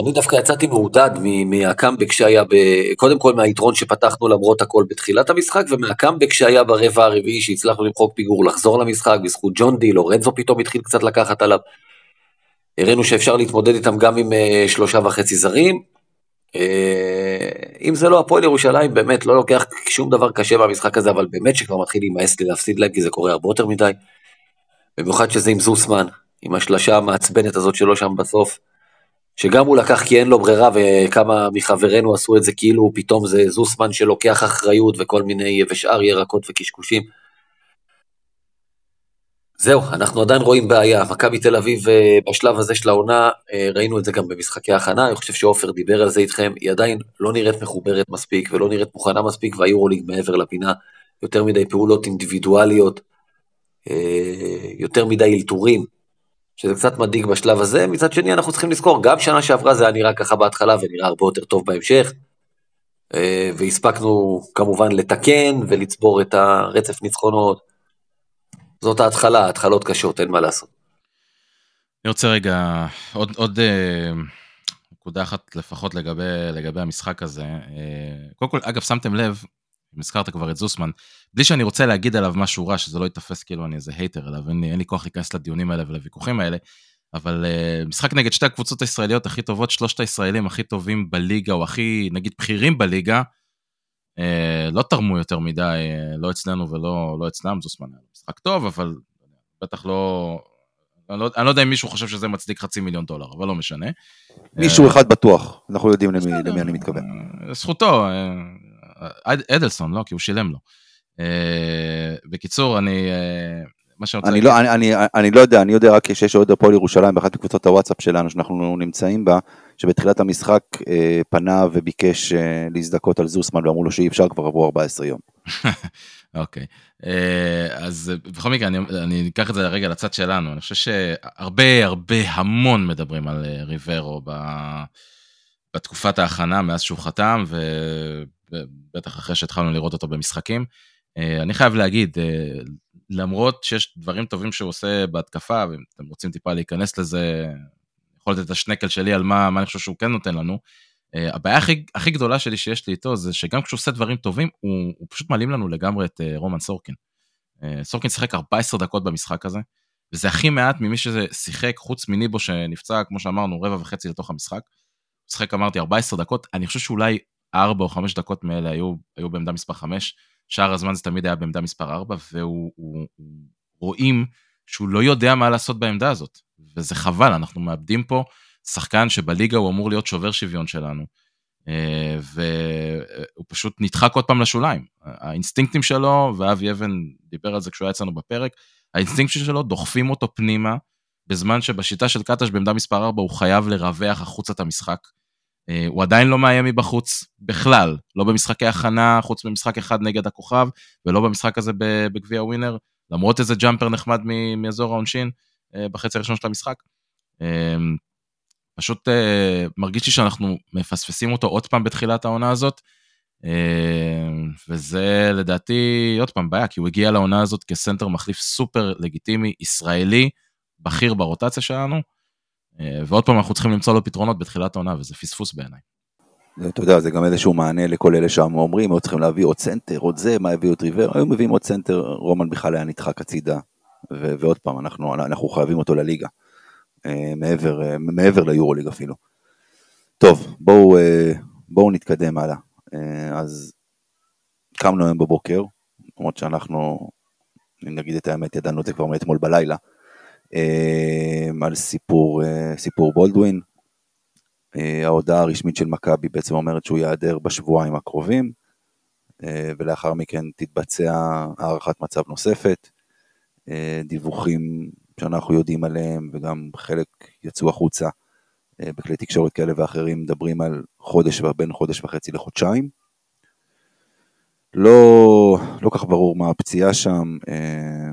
אני דווקא יצאתי מעודד מהקאמבק שהיה, ב... קודם כל מהיתרון שפתחנו למרות הכל בתחילת המשחק, ומהקאמבק שהיה ברבע הרביעי שהצלחנו למחוק פיגור לחזור למשחק, בזכות ג'ון די, לורנזו פתאום התחיל קצת לקחת עליו. הראינו שאפשר להתמודד איתם גם עם אה, שלושה וחצי זרים. אה, אם זה לא הפועל ירושלים, באמת לא לוקח שום דבר קשה במשחק הזה, אבל באמת שכבר מתחיל להימאס לי להפסיד להם, כי זה קורה הרבה יותר מדי. במיוחד שזה עם זוסמן, עם השלשה המעצבנת הזאת שלו שם בסוף. שגם הוא לקח כי אין לו ברירה, וכמה מחברינו עשו את זה כאילו פתאום זה זוסמן שלוקח אחריות וכל מיני, ושאר ירקות וקשקושים. זהו, אנחנו עדיין רואים בעיה. מכבי תל אביב אה, בשלב הזה של העונה, אה, ראינו את זה גם במשחקי ההכנה, אני חושב שעופר דיבר על זה איתכם, היא עדיין לא נראית מחוברת מספיק ולא נראית מוכנה מספיק, והיורוליג מעבר לפינה, יותר מדי פעולות אינדיבידואליות, אה, יותר מדי אלתורים, שזה קצת מדאיג בשלב הזה. מצד שני, אנחנו צריכים לזכור, גם שנה שעברה זה היה נראה ככה בהתחלה ונראה הרבה יותר טוב בהמשך, והספקנו כמובן לתקן ולצבור את הרצף ניצחונות. זאת ההתחלה, התחלות קשות, אין מה לעשות. אני רוצה רגע, עוד, עוד אה, נקודה אחת לפחות לגבי, לגבי המשחק הזה. אה, קודם כל, אגב, שמתם לב, אם הזכרת כבר את זוסמן, בלי שאני רוצה להגיד עליו משהו רע, שזה לא ייתפס כאילו אני איזה הייטר אליו, אין לי, אין לי כוח להיכנס לדיונים האלה ולוויכוחים האלה, אבל uh, משחק נגד שתי הקבוצות הישראליות הכי טובות, שלושת הישראלים הכי טובים בליגה, או הכי, נגיד, בכירים בליגה, לא תרמו יותר מדי, uh, לא אצלנו ולא לא אצלם, זוסמן היה משחק טוב, אבל בטח לא... אני לא, אני לא יודע אם מישהו חושב שזה מצדיק חצי מיליון דולר, אבל לא משנה. מישהו אחד בטוח, אנחנו יודעים למי, למי אני מתכוון. זכותו, אדלסון, לא, כי הוא שילם לו. בקיצור, אני... מה שאני רוצה אני לא, אני, אני, אני לא יודע, אני יודע רק שיש אוהד הפועל ירושלים באחת מקבוצות הוואטסאפ שלנו שאנחנו נמצאים בה, שבתחילת המשחק אה, פנה וביקש אה, להזדכות על זוסמן ואמרו לו שאי אפשר כבר עברו 14 יום. אוקיי, אה, אז בכל מקרה אני, אני אקח את זה רגע לצד שלנו, אני חושב שהרבה הרבה המון מדברים על אה, ריברו ב, בתקופת ההכנה מאז שהוא חתם, ובטח אחרי שהתחלנו לראות אותו במשחקים. אה, אני חייב להגיד, למרות שיש דברים טובים שהוא עושה בהתקפה, ואם אתם רוצים טיפה להיכנס לזה, יכול לתת את השנקל שלי על מה, מה אני חושב שהוא כן נותן לנו. Uh, הבעיה הכי, הכי גדולה שלי שיש לי איתו זה שגם כשהוא עושה דברים טובים, הוא, הוא פשוט מעלים לנו לגמרי את uh, רומן סורקין. Uh, סורקין שיחק 14 דקות במשחק הזה, וזה הכי מעט ממי ששיחק, חוץ מניבו שנפצע, כמו שאמרנו, רבע וחצי לתוך המשחק. הוא שיחק, אמרתי, 14 דקות, אני חושב שאולי 4 או 5 דקות מאלה היו, היו בעמדה מספר 5, שאר הזמן זה תמיד היה בעמדה מספר 4, והוא הוא, הוא, רואים שהוא לא יודע מה לעשות בעמדה הזאת, וזה חבל, אנחנו מאבדים פה שחקן שבליגה הוא אמור להיות שובר שוויון שלנו, אה, והוא פשוט נדחק עוד פעם לשוליים. האינסטינקטים שלו, ואבי אבן דיבר על זה כשהוא היה אצלנו בפרק, האינסטינקטים שלו דוחפים אותו פנימה, בזמן שבשיטה של קטש בעמדה מספר 4 הוא חייב לרווח החוצה את המשחק. אה, הוא עדיין לא מאיים מבחוץ בכלל, לא במשחקי הכנה, חוץ ממשחק אחד נגד הכוכב, ולא במשחק הזה בגביע ווינר, למרות איזה jumper נחמד מאזור העונשין בחצי הראשון של המשחק. פשוט אה, מרגיש לי שאנחנו מפספסים אותו עוד פעם בתחילת העונה הזאת, אה, וזה לדעתי עוד פעם בעיה, כי הוא הגיע לעונה הזאת כסנטר מחליף סופר לגיטימי, ישראלי, בכיר ברוטציה שלנו, אה, ועוד פעם אנחנו צריכים למצוא לו פתרונות בתחילת העונה, וזה פספוס בעיניי. אתה יודע, זה גם איזשהו מענה לכל אלה שאומרים, היו צריכים להביא עוד סנטר, עוד זה, למה הביאו את ריברו, היו מביאים עוד סנטר, רומן בכלל היה נדחק הצידה, ו- ועוד פעם, אנחנו, אנחנו חייבים אותו לליגה. אה, מעבר, אה, מעבר ליורוליג אפילו. טוב, בואו, אה, בואו נתקדם הלאה. אז קמנו היום בבוקר, למרות שאנחנו, אם נגיד את האמת, ידענו את זה כבר מאתמול בלילה, על סיפור, סיפור בולדווין. ההודעה הרשמית של מכבי בעצם אומרת שהוא ייעדר בשבועיים הקרובים, ולאחר מכן תתבצע הערכת מצב נוספת. דיווחים שאנחנו יודעים עליהם, וגם חלק יצאו החוצה אה, בכלי תקשורת כאלה ואחרים, מדברים על חודש, בין חודש וחצי לחודשיים. לא, לא כך ברור מה הפציעה שם, אה,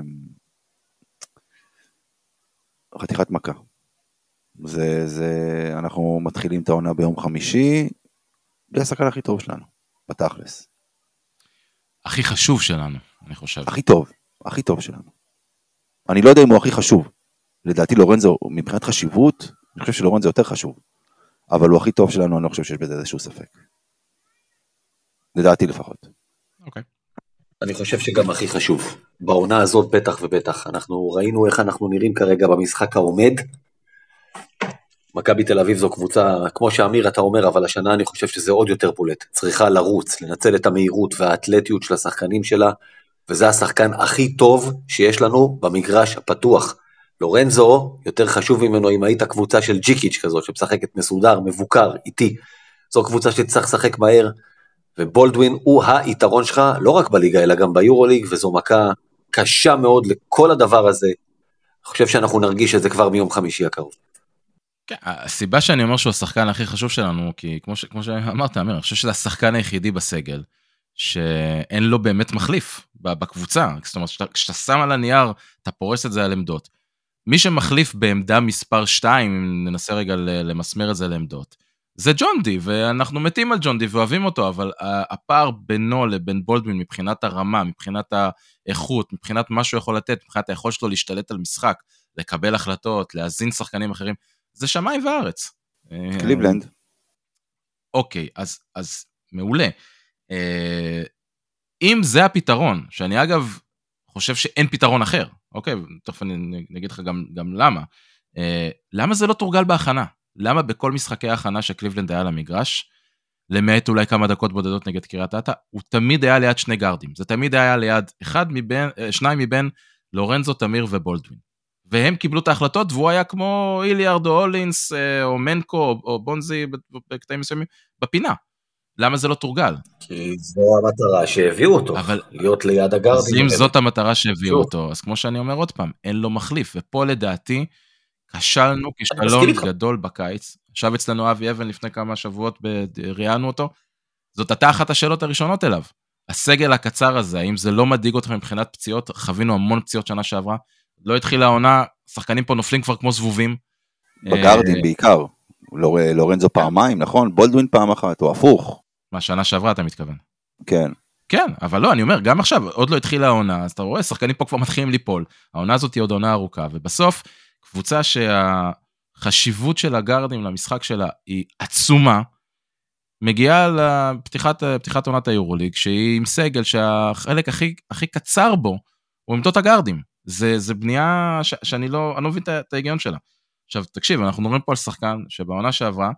חתיכת מכה. זה, זה, אנחנו מתחילים את העונה ביום חמישי, זה השחקן הכי טוב שלנו, בתכלס. הכי חשוב שלנו, אני חושב. הכי טוב, הכי טוב שלנו. אני לא יודע אם הוא הכי חשוב. לדעתי לורנזו, מבחינת חשיבות, אני חושב שלורנזו יותר חשוב. אבל הוא הכי טוב שלנו, אני לא חושב שיש בזה איזשהו ספק. לדעתי לפחות. אוקיי. Okay. אני חושב שגם הכי חשוב. בעונה הזאת בטח ובטח. אנחנו ראינו איך אנחנו נראים כרגע במשחק העומד. מכבי תל אביב זו קבוצה, כמו שאמיר אתה אומר, אבל השנה אני חושב שזה עוד יותר בולט. צריכה לרוץ, לנצל את המהירות והאתלטיות של השחקנים שלה, וזה השחקן הכי טוב שיש לנו במגרש הפתוח. לורנזו, יותר חשוב ממנו אם היית קבוצה של ג'יקיץ' כזאת, שמשחקת מסודר, מבוקר, איטי. זו קבוצה שתצטרך לשחק מהר, ובולדווין הוא היתרון שלך, לא רק בליגה, אלא גם ביורוליג, וזו מכה קשה מאוד לכל הדבר הזה. אני חושב שאנחנו נרגיש את זה כבר מיום חמישי הקרוב. כן, הסיבה שאני אומר שהוא השחקן הכי חשוב שלנו, כי כמו, ש, כמו שאמרת, אמיר, אני חושב שזה השחקן היחידי בסגל, שאין לו באמת מחליף בקבוצה. זאת אומרת, כשאתה שם על הנייר, אתה פורס את זה על עמדות. מי שמחליף בעמדה מספר 2, אם ננסה רגע למסמר את זה לעמדות, זה ג'ון די, ואנחנו מתים על ג'ון די ואוהבים אותו, אבל הפער בינו לבין בולדווין מבחינת הרמה, מבחינת האיכות, מבחינת מה שהוא יכול לתת, מבחינת היכולת שלו להשתלט על משחק, לקבל החלטות, להזין שחקנים אחרים, זה שמיים וארץ. קליבלנד. אוקיי, אז, אז מעולה. אה, אם זה הפתרון, שאני אגב חושב שאין פתרון אחר, אוקיי, תכף אני אגיד לך גם, גם למה. אה, למה זה לא תורגל בהכנה? למה בכל משחקי ההכנה שקליבלנד היה למגרש, למעט אולי כמה דקות בודדות נגד קריית אתא, הוא תמיד היה ליד שני גארדים. זה תמיד היה ליד אחד מבין, אה, שניים מבין לורנזו, תמיר ובולדווין. והם קיבלו את ההחלטות, והוא היה כמו איליארד או הולינס או מנקו או בונזי בקטעים מסוימים בפינה. למה זה לא תורגל? כי זו המטרה שהביאו אותו, אבל... להיות ליד הגארדים. אז אם זאת המטרה שהביאו אותו, אז כמו שאני אומר עוד פעם, אין לו מחליף, ופה לדעתי כשלנו כישלון גדול בקיץ. ישב אצלנו אבי אבן לפני כמה שבועות, ראיינו אותו. זאת הייתה אחת השאלות הראשונות אליו. הסגל הקצר הזה, האם זה לא מדאיג אותך מבחינת פציעות? חווינו המון פציעות שנה שעברה. לא התחילה העונה, שחקנים פה נופלים כבר כמו זבובים. בגארדים אה, בעיקר. לור, לורנזו פעמיים, נכון? בולדווין פעם אחת, או הפוך. מה, שנה שעברה אתה מתכוון? כן. כן, אבל לא, אני אומר, גם עכשיו, עוד לא התחילה העונה, אז אתה רואה, שחקנים פה כבר מתחילים ליפול. העונה הזאת היא עוד עונה ארוכה, ובסוף, קבוצה שהחשיבות של הגארדים למשחק שלה היא עצומה, מגיעה לפתיחת עונת היורוליג, שהיא עם סגל שהחלק הכי, הכי קצר בו הוא עמדות הגארדים. זה, זה בנייה ש, שאני לא, אני לא מבין את ההיגיון שלה. עכשיו, תקשיב, אנחנו מדברים פה על שחקן שבעונה שעברה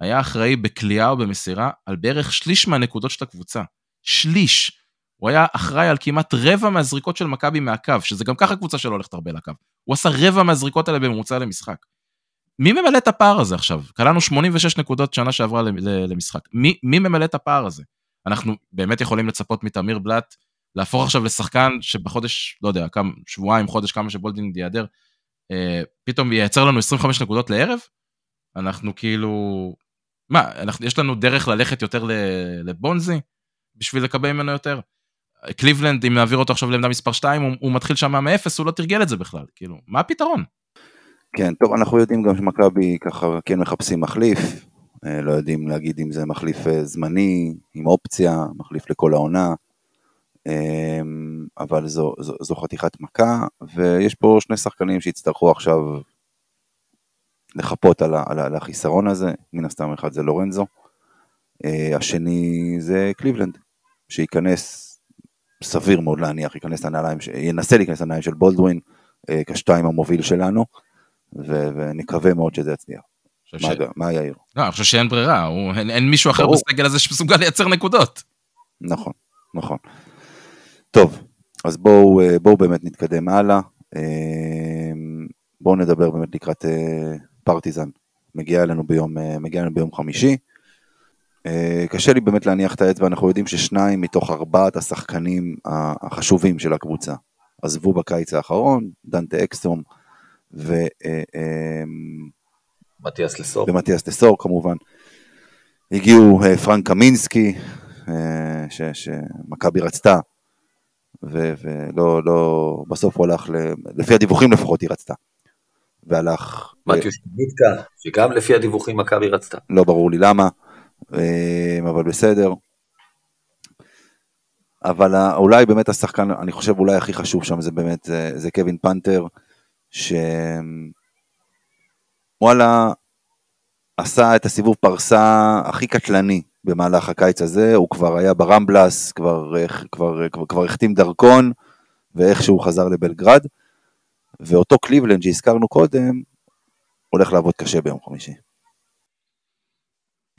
היה אחראי בכלייה או במסירה על בערך שליש מהנקודות של הקבוצה. שליש. הוא היה אחראי על כמעט רבע מהזריקות של מכבי מהקו, שזה גם ככה קבוצה שלא הולכת הרבה לקו. הוא עשה רבע מהזריקות האלה בממוצע למשחק. מי ממלא את הפער הזה עכשיו? קלענו 86 נקודות שנה שעברה למשחק. מי, מי ממלא את הפער הזה? אנחנו באמת יכולים לצפות מתמיר בלאט להפוך עכשיו לשחקן שבחודש, לא יודע, כמה, שבועיים, חודש, כמה שבולדינג ייעדר, אה, פתאום ייצר לנו 25 נקודות לערב? אנחנו כאילו... מה, אנחנו, יש לנו דרך ללכת יותר לבונזי בשביל לקבל ממנו יותר? קליבלנד, אם נעביר אותו עכשיו לעמדה מספר 2, הוא, הוא מתחיל שם מאפס, הוא לא תרגל את זה בכלל. כאילו, מה הפתרון? כן, טוב, אנחנו יודעים גם שמכבי ככה כן מחפשים מחליף, אה, לא יודעים להגיד אם זה מחליף אה, זמני, עם אופציה, מחליף לכל העונה, אה, אבל זו, זו, זו חתיכת מכה, ויש פה שני שחקנים שיצטרכו עכשיו לחפות על, על, על החיסרון הזה, מן הסתם אחד זה לורנזו, השני זה קליבלנד, שייכנס סביר מאוד להניח, ייכנס לנעליים, ינסה להיכנס לנעליים של בולדווין, אה, כשתיים המוביל שלנו, ו- ונקווה מאוד שזה יצליח. מה, ש... מה יאיר? לא, אני חושב שאין ברירה, הוא, אין, אין מישהו אחר ברור. בסגל הזה שמסוגל לייצר נקודות. נכון, נכון. טוב, אז בואו אה, בוא באמת נתקדם הלאה. אה, בואו נדבר באמת לקראת פרטיזן. מגיע אלינו ביום, מגיע אלינו ביום חמישי. אה, קשה לי באמת להניח את האצבע, אנחנו יודעים ששניים מתוך ארבעת השחקנים החשובים של הקבוצה עזבו בקיץ האחרון, דנטה אקסטרום ו... אה, אה, מתיאס לסור. ומתיאס לסור כמובן. הגיעו פרנק קמינסקי, שמכבי רצתה, ולא, לא, בסוף הוא הלך, לפי הדיווחים לפחות היא רצתה. והלך... מתיוס ניטקה, שגם לפי הדיווחים מכבי רצתה. לא ברור לי למה. אה, אבל בסדר. אבל אולי באמת השחקן, אני חושב אולי הכי חשוב שם זה באמת, זה, זה קווין פנתר, שוואלה, עשה את הסיבוב פרסה הכי קטלני במהלך הקיץ הזה, הוא כבר היה ברמבלס, כבר, כבר, כבר, כבר החתים דרכון, ואיכשהו חזר לבלגרד, ואותו קליבלנד שהזכרנו קודם, הולך לעבוד קשה ביום חמישי.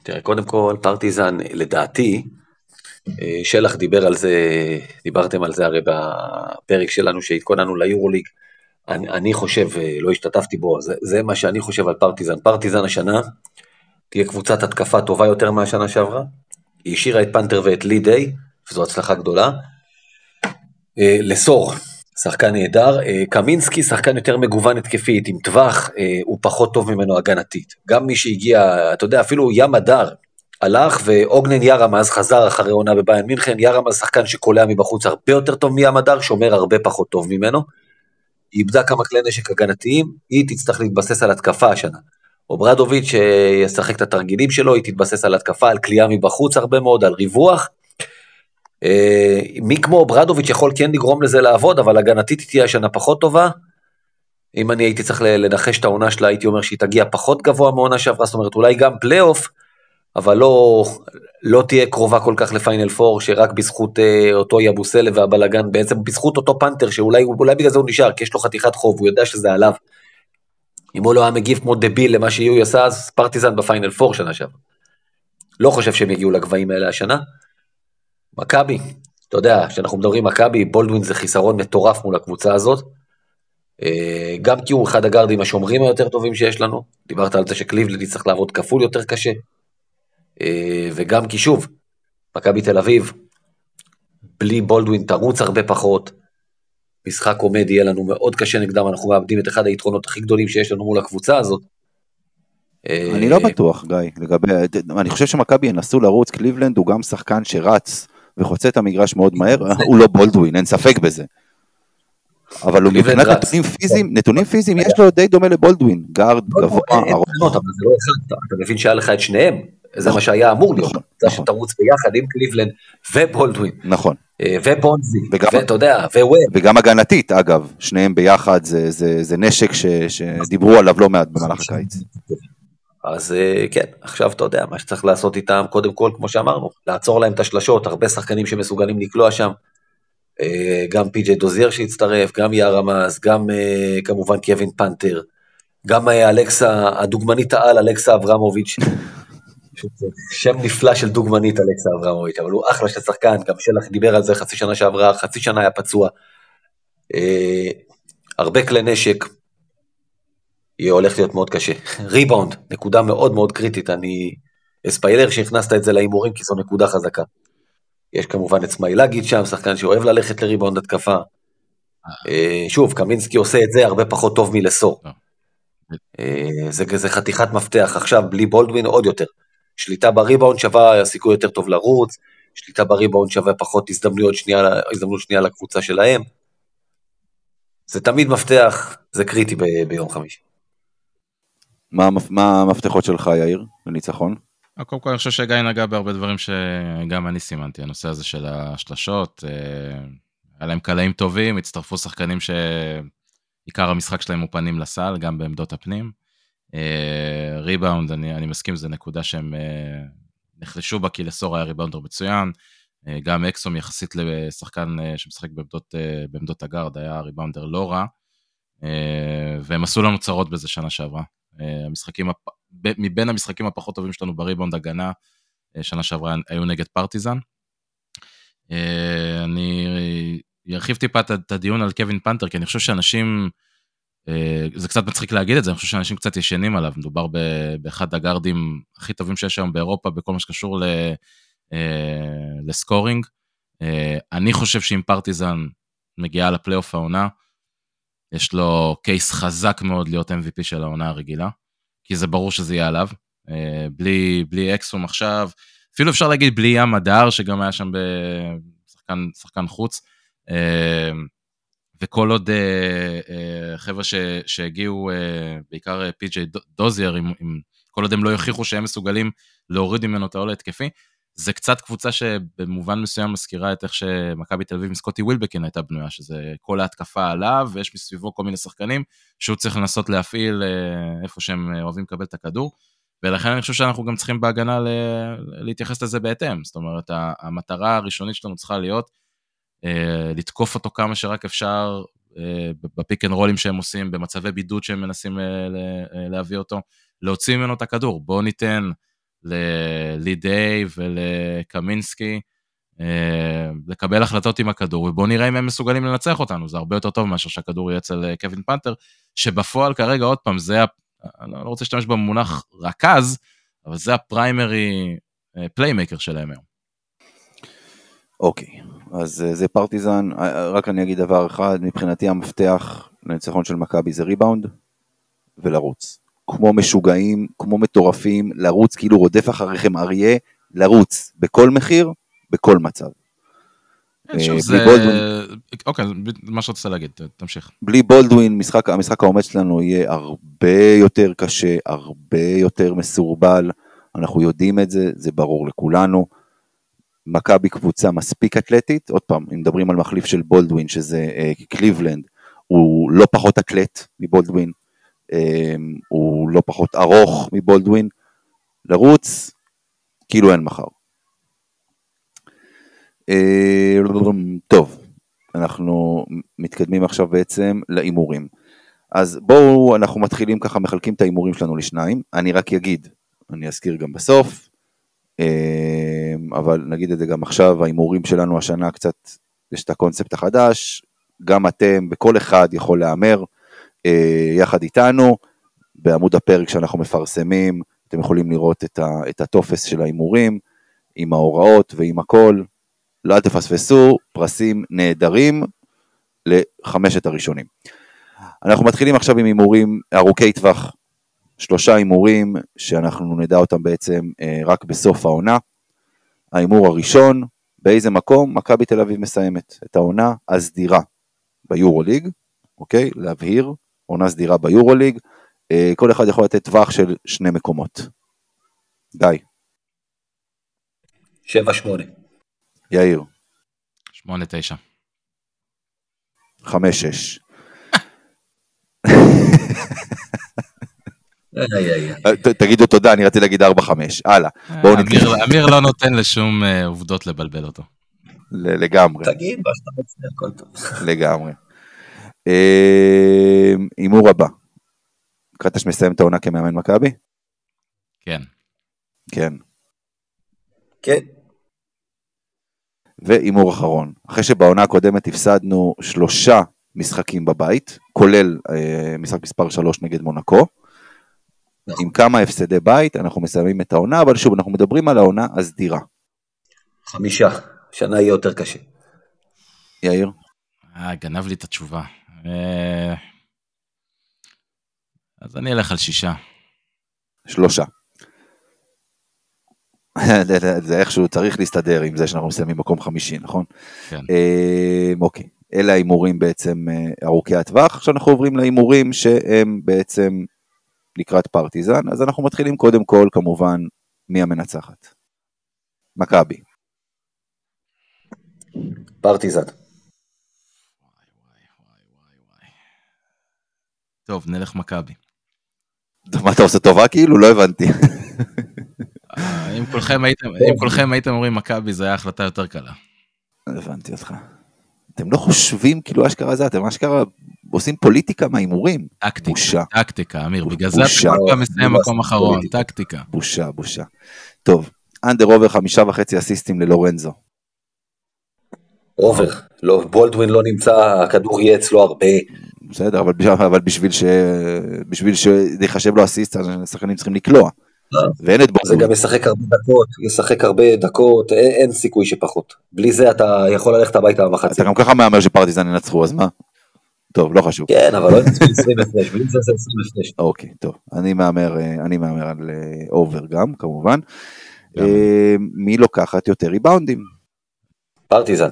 תראה, קודם כל, פרטיזן, לדעתי, אה, שלח דיבר על זה, דיברתם על זה הרי בפרק שלנו שהתכוננו ליורוליג. אני, אני חושב, אה, לא השתתפתי בו, זה, זה מה שאני חושב על פרטיזן. פרטיזן השנה תהיה קבוצת התקפה טובה יותר מהשנה שעברה. היא השאירה את פנתר ואת לי דיי, וזו הצלחה גדולה. אה, לסור, שחקן נהדר. קמינסקי, שחקן יותר מגוון התקפית, עם טווח, הוא פחות טוב ממנו הגנתית. גם מי שהגיע, אתה יודע, אפילו ים הדר, הלך ואוגנן ירמז חזר אחרי עונה בביין מינכן, ירמז שחקן שקולע מבחוץ הרבה יותר טוב מים הדר, שומר הרבה פחות טוב ממנו. היא איבדה כמה כלי נשק הגנתיים, היא תצטרך להתבסס על התקפה השנה. אוברדוביץ' שישחק את התרגילים שלו, היא תתבסס על התקפה, על קליעה מבחוץ הרבה מאוד, על ריווח. אה, מי כמו אוברדוביץ' יכול כן לגרום לזה לעבוד, אבל הגנתית תהיה השנה פחות טובה. אם אני הייתי צריך לנחש את העונה שלה, הייתי אומר שהיא תגיע פחות גבוה מעונה שעברה, זאת אומרת אולי גם פלייאוף, אבל לא, לא תהיה קרובה כל כך לפיינל פור, שרק בזכות אה, אותו יאבוסלה והבלגן, בעצם בזכות אותו פאנטר, שאולי בגלל זה הוא נשאר, כי יש לו חתיכת חוב, הוא יודע שזה עליו. אם הוא לא היה מגיב כמו דביל למה שיהיו עשה, אז פרטיזן בפיינל פור שנה שעברה. לא חושב שהם יגיעו לגבהים האלה השנה. מכבי, אתה יודע, כשאנחנו מדברים מכבי, בולדווין זה חיסרון מטורף מול הקבוצה הזאת. אה, גם כי הוא אחד הגארדים השומרים היותר טובים שיש לנו, דיברת על זה שקליבלד יצטרך לעבוד כפול יותר קשה. אה, וגם כי שוב, מכבי תל אביב, בלי בולדווין נרוץ הרבה פחות, משחק עומד יהיה לנו מאוד קשה נגדם, אנחנו מאבדים את אחד היתרונות הכי גדולים שיש לנו מול הקבוצה הזאת. אני לא בטוח, גיא, לגבי, אני חושב שמכבי ינסו לרוץ, קליבלנד הוא גם שחקן שרץ וחוצה את המגרש מאוד מהר, הוא לא בולדווין, אין ספק בזה. אבל הוא מבחינת נתונים פיזיים, נתונים פיזיים יש לו די דומה לבולדווין, גארד גבוה, ארוך. לא אתה מבין שהיה לך את שניהם, זה מה שהיה אמור להיות, נכון, זה נכון. שתרוץ ביחד עם קליבלנד ובולדווין. נכון. אה, ובונזי, ואתה יודע, וווב. וגם הגנתית, אגב, שניהם ביחד, זה, נשק שדיברו עליו לא מעט במהלך הקיץ. אז אה, כן, עכשיו אתה יודע, מה שצריך לעשות איתם, קודם כל, כמו שאמרנו, לעצור להם את השלשות, הרבה שחקנים שמסוגלים לקלוע שם, אה, גם פי.ג'יי דוזייר שהצטרף, גם יאר רמז, גם כמובן קווין פנתר, גם אלכסה, הדוגמנית העל, אלכסה אברמוביץ', שם נפלא של דוגמנית אלכסה אברמוביץ', אבל הוא אחלה של שחקן, גם שלח דיבר על זה חצי שנה שעברה, חצי שנה היה פצוע. אה, הרבה כלי נשק, יהיה הולך להיות מאוד קשה. ריבאונד, נקודה מאוד מאוד קריטית, אני אספיילר שהכנסת את זה להימורים כי זו נקודה חזקה. יש כמובן את סמיילגיץ' שם, שחקן שאוהב ללכת לריבאונד התקפה. אה, שוב, קמינסקי עושה את זה הרבה פחות טוב מלסור. אה, זה, זה חתיכת מפתח, עכשיו בלי בולדווין עוד יותר. שליטה בריבאונד שווה סיכוי יותר טוב לרוץ, שליטה בריבאונד שווה פחות הזדמנויות שנייה, הזדמנות שנייה לקבוצה שלהם. זה תמיד מפתח, זה קריטי ב- ביום חמישי. מה, מה המפתחות שלך, יאיר, לניצחון? קודם כל אני חושב שגיא נגע בהרבה דברים שגם אני סימנתי, הנושא הזה של השלשות, אה, היה להם קלעים טובים, הצטרפו שחקנים שעיקר המשחק שלהם הוא פנים לסל, גם בעמדות הפנים. ריבאונד, אה, אני, אני מסכים, זו נקודה שהם אה, נחלשו בה, כי לסור היה ריבאונדר מצוין. גם אקסום יחסית לשחקן שמשחק בעמדות, בעמדות הגארד, היה ריבאונדר לא רע. והם עשו לנו צרות בזה שנה שעברה. המשחקים, מבין המשחקים הפחות טובים שלנו בריבאונד הגנה, שנה שעברה היו נגד פרטיזן. אני ארחיב טיפה את הדיון על קווין פנתר, כי אני חושב שאנשים אה, זה קצת מצחיק להגיד את זה, אני חושב שאנשים קצת ישנים עליו, מדובר באחד הגארדים הכי טובים שיש היום באירופה בכל מה שקשור אה, לסקורינג. אה, אני חושב שאם פרטיזן מגיעה לפלייאוף העונה, יש לו קייס חזק מאוד להיות MVP של העונה הרגילה, כי זה ברור שזה יהיה עליו. בלי, בלי אקסום עכשיו, אפילו אפשר להגיד בלי ים הדר, שגם היה שם בשחקן חוץ. וכל עוד אה, אה, חבר'ה שהגיעו, אה, בעיקר אה, פי.ג'יי עם, כל עוד הם לא יוכיחו שהם מסוגלים להוריד ממנו את העול ההתקפי, זה קצת קבוצה שבמובן מסוים מזכירה את איך שמכבי תל אביב עם סקוטי ווילבקין הייתה בנויה, שזה כל ההתקפה עליו, ויש מסביבו כל מיני שחקנים שהוא צריך לנסות להפעיל אה, איפה שהם אה, אוהבים לקבל את הכדור. ולכן אני חושב שאנחנו גם צריכים בהגנה ל... להתייחס לזה בהתאם. זאת אומרת, המטרה הראשונית שלנו צריכה להיות אה, לתקוף אותו כמה שרק אפשר אה, בפיק אנד רולים שהם עושים, במצבי בידוד שהם מנסים אה, אה, להביא אותו, להוציא ממנו את הכדור. בואו ניתן ללדיי ולקמינסקי אה, לקבל החלטות עם הכדור, ובואו נראה אם הם מסוגלים לנצח אותנו. זה הרבה יותר טוב מאשר שהכדור יהיה אצל אה, קווין פאנטר, שבפועל כרגע, עוד פעם, זה, אני לא רוצה להשתמש במונח רכז, אבל זה ה primary playmaker שלהם היום. אוקיי, אז אה, זה פרטיזן, אה, רק אני אגיד דבר אחד, מבחינתי המפתח לניצחון של מכבי זה ריבאונד ולרוץ. כמו משוגעים, כמו מטורפים, לרוץ כאילו רודף אחריכם אריה, לרוץ בכל מחיר, בכל מצב. כן, שוב, בלי זה... בולדווין. אוקיי, מה שרצית להגיד, תמשיך. בלי בולדווין, משחק, המשחק העומד שלנו יהיה הרבה יותר קשה, הרבה יותר מסורבל, אנחנו יודעים את זה, זה ברור לכולנו. מכבי קבוצה מספיק אתלטית, עוד פעם, אם מדברים על מחליף של בולדווין, שזה אה, קליבלנד, הוא לא פחות אתלט מבולדווין, אה, הוא לא פחות ארוך מבולדווין, לרוץ, כאילו אין מחר. אה, טוב, אנחנו מתקדמים עכשיו בעצם להימורים. אז בואו, אנחנו מתחילים ככה, מחלקים את ההימורים שלנו לשניים. אני רק אגיד, אני אזכיר גם בסוף, אה, אבל נגיד את זה גם עכשיו, ההימורים שלנו השנה קצת, יש את הקונספט החדש, גם אתם וכל אחד יכול להמר יחד איתנו, בעמוד הפרק שאנחנו מפרסמים, אתם יכולים לראות את, ה, את הטופס של ההימורים, עם ההוראות ועם הכל. לא אל תפספסו, פרסים נהדרים לחמשת הראשונים. אנחנו מתחילים עכשיו עם הימורים ארוכי טווח, שלושה הימורים שאנחנו נדע אותם בעצם אה, רק בסוף העונה. ההימור הראשון, באיזה מקום מכבי תל אביב מסיימת את העונה הסדירה ביורוליג, אוקיי? להבהיר, עונה סדירה ביורוליג, אה, כל אחד יכול לתת טווח של שני מקומות. גיא, 7-8. יאיר, 8-9. חמש, שש. איי, איי, איי. אה, ת- תגידו תודה, אני רציתי להגיד 4-5, הלאה, בואו אמיר- נתקדם אמיר לא נותן לשום אה, עובדות לבלבל אותו. לגמרי, תגיד מה שאתה רוצה, הכל טוב. לגמרי. אה, הימור הבא, קטש מסיים את העונה כמאמן מכבי? כן. כן. כן, והימור אחרון, אחרי שבעונה הקודמת הפסדנו שלושה משחקים בבית, כולל אה, משחק מספר 3 נגד מונקו, נכון. עם כמה הפסדי בית, אנחנו מסיימים את העונה, אבל שוב, אנחנו מדברים על העונה הסדירה. חמישה. שנה יהיה יותר קשה. יאיר? אה, גנב לי את התשובה. אה, אז אני אלך על שישה. שלושה. זה- איכשהו צריך להסתדר עם זה שאנחנו מסיימים מקום חמישי, נכון? כן. אה, אוקיי, אלה ההימורים בעצם אה, ארוכי הטווח. עכשיו אנחנו עוברים להימורים שהם בעצם לקראת פרטיזן, אז אנחנו מתחילים קודם כל כמובן מי המנצחת. מכבי. פרטיזן. טוב, נלך מכבי. מה אתה עושה טובה כאילו? לא הבנתי. אה, אם כולכם הייתם- אם כולכם הייתם אומרים מכבי, זו הייתה החלטה יותר קלה. הבנתי אותך. אתם לא חושבים כאילו אשכרה זה, אתם אשכרה עושים פוליטיקה מההימורים. טקטיקה, בושה. טקטיקה, אמיר, בגלל זה אתה. כל פעם מסיים לא מקום אחרון. טקטיקה. בושה, בושה. טוב, under over חמישה וחצי אסיסטים ללורנזו. over. לא, בולדווין לא נמצא, הכדור יהיה אצלו הרבה. בסדר, אבל, בשביל- אבל בשביל, ש... בשביל שיחשב לו אסיסט, השחקנים צריכים לקלוע. אה. ואין את וייד בולדווין. גם ישחק הרבה דקות, ישחק הרבה דקות, אין, אין סיכוי שפחות. בלי זה אתה יכול ללכת הביתה במחצית. אתה גם ככה מהמר שפרטיזן ינצחו, אז מה? טוב, לא חשוב. כן, אבל לא ינצחו 20 הפרש, בלי זה זה 20 הפרש. אוקיי, טוב. אני מהמר, אה, אני מהמר על אה, אובר גם, כמובן. אה, מי לוקחת יותר ריבאונדים? פרטיזן.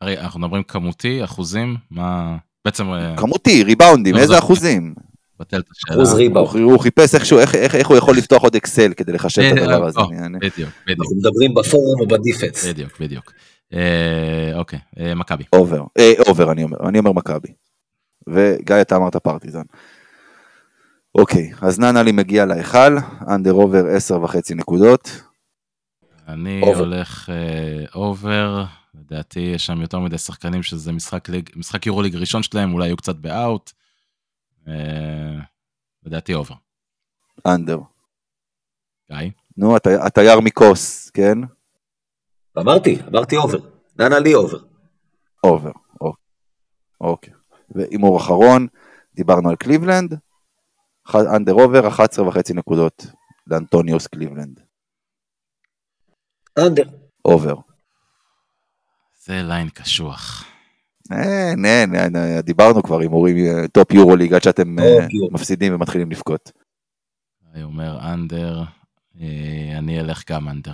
הרי אנחנו מדברים כמותי, אחוזים, מה... בעצם אה, כמותי, ריבאונדים, לא, איזה זה- אחוזים? בטל את השאלה. אחוז ריבאונד. הוא חיפש איכשהו, איך- הוא יכול לפתוח עוד אקסל כדי לחשב את אה, הדבר הזה. אה, אני- בדיוק, בדיוק, אנחנו מדברים בפורום או בדיפנס. בדיוק, בדיוק. אה, אוקיי, מכבי. אובר, אובר אני אומר, אני אומר מכבי. וגיא אתה אמרת פרטיזן. אוקיי, אז ננלי מגיע להיכל, אנדר אובר עשר וחצי נקודות. אני. הולך אובר, לדעתי יש שם יותר מדי שחקנים שזה משחק, ליג, משחק יורוליג ראשון שלהם, אולי יהיו קצת באאוט. אה, לדעתי אובר. אנדר. גיא? נו, התי- התייר מכוס, כן? אמרתי, אמרתי אובר. נאנלי over. over. אוקיי. אוקיי. והימור אחרון, דיברנו על קליבלנד. under over, 11 וחצי נקודות לאנטוניוס קליבלנד. under. over. זה line קשוח. אין, אין, אין, דיברנו כבר הימורים אה, טופ יורו ליג עד שאתם אה. מפסידים ומתחילים לבכות. אני אומר under, אה, אני אלך גם under.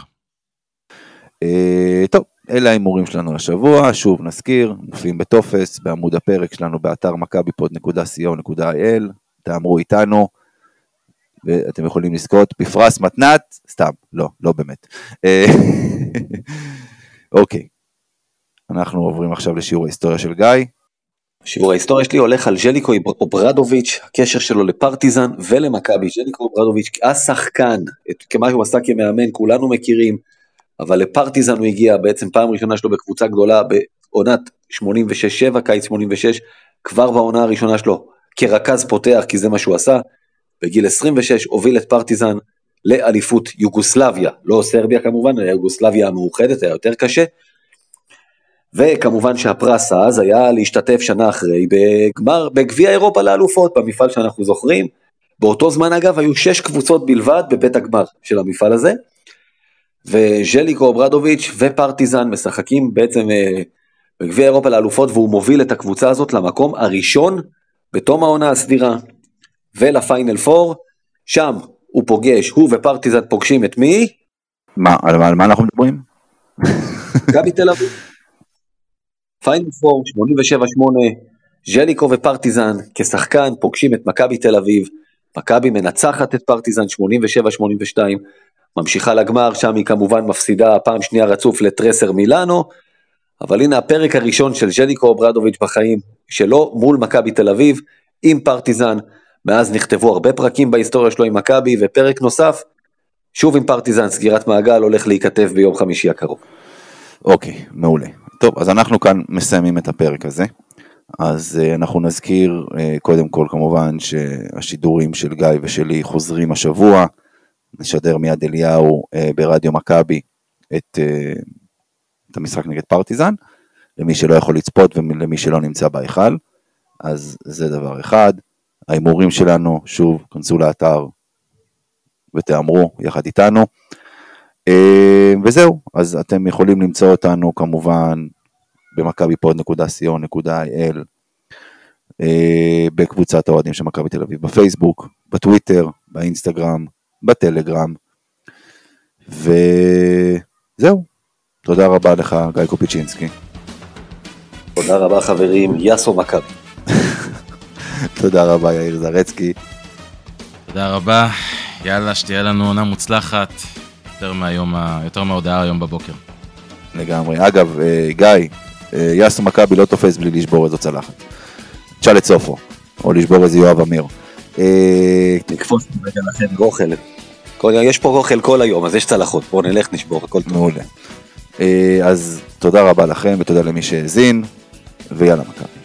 אה, טוב, אלה ההימורים שלנו לשבוע, שוב נזכיר, מופיעים בטופס, בעמוד הפרק שלנו באתר מכביפוד.co.il, תהמרו איתנו, ואתם יכולים לזכות בפרס מתנת, סתם, לא, לא באמת. אה, אוקיי, אנחנו עוברים עכשיו לשיעור ההיסטוריה של גיא. שיעור ההיסטוריה שלי הולך על ז'ליקו אוברדוביץ', הקשר שלו לפרטיזן ולמכבי. ז'ליקו אוברדוביץ', השחקן, כמה שהוא עשה כמאמן, כולנו מכירים, אבל לפרטיזן הוא הגיע בעצם פעם ראשונה שלו בקבוצה גדולה בעונת 86-7, קיץ 86, כבר בעונה הראשונה שלו כרכז פותח, כי זה מה שהוא עשה. בגיל 26 הוביל את פרטיזן לאליפות יוגוסלביה, לא סרביה כמובן, יוגוסלביה המאוחדת, היה יותר קשה. וכמובן שהפרס אז היה להשתתף שנה אחרי בגמר, בגביע אירופה לאלופות, במפעל שאנחנו זוכרים. באותו זמן אגב היו שש קבוצות בלבד בבית הגמר של המפעל הזה. וז'ליקו אוברדוביץ' ופרטיזן משחקים בעצם אה, בגביע אירופה לאלופות והוא מוביל את הקבוצה הזאת למקום הראשון בתום העונה הסדירה ולפיינל פור, שם הוא פוגש, הוא ופרטיזן פוגשים את מי? מה, על, מה- על מה אנחנו מדברים? מכבי תל אביב. פיינל פור, 87-8, ז'ליקו ופרטיזן כשחקן פוגשים את מכבי תל אביב, מכבי מנצחת את פרטיזן 87-82, ממשיכה לגמר, שם היא כמובן מפסידה פעם שנייה רצוף לטרייסר מילאנו, אבל הנה הפרק הראשון של ז'ליקו אוברדוביץ' בחיים שלו מול מכבי תל אביב עם פרטיזן, מאז נכתבו הרבה פרקים בהיסטוריה שלו עם מכבי ופרק נוסף, שוב עם פרטיזן, סגירת מעגל הולך להיכתב ביום חמישי הקרוב. אוקיי, מעולה. טוב, אז אנחנו כאן מסיימים את הפרק הזה. אז uh, אנחנו נזכיר uh, קודם כל כמובן שהשידורים של גיא ושלי חוזרים השבוע. נשדר מיד אליהו uh, ברדיו מכבי את, uh, את המשחק נגד פרטיזן, למי שלא יכול לצפות ולמי שלא נמצא בהיכל. אז זה דבר אחד. ההימורים שלנו, שוב, כנסו לאתר ותהמרו יחד איתנו. אה, וזהו, אז אתם יכולים למצוא אותנו כמובן במכביפוד.co.il, אה, בקבוצת האוהדים של מכבי תל אביב, בפייסבוק, בטוויטר, באינסטגרם, בטלגרם, וזהו. תודה רבה לך, גיא קופיצ'ינסקי. תודה רבה חברים, יאסו מכבי. תודה רבה, יאיר זרצקי. תודה רבה, יאללה, שתהיה לנו עונה מוצלחת, יותר מהיום, ה- יותר מההודעה היום בבוקר. לגמרי. אגב, אה, גיא, אה, יאסו מכבי לא תופס בלי לשבור איזו צלחת. תשאל את סופו, או לשבור איזה יואב אמיר. אה, נקפוץ רגע לכם אוכל. כל- יש פה אוכל כל היום, אז יש צלחות, בואו נלך נשבור, הכל טוב. מעולה. אה, אז תודה רבה לכם ותודה למי שהאזין, ויאללה מכבי.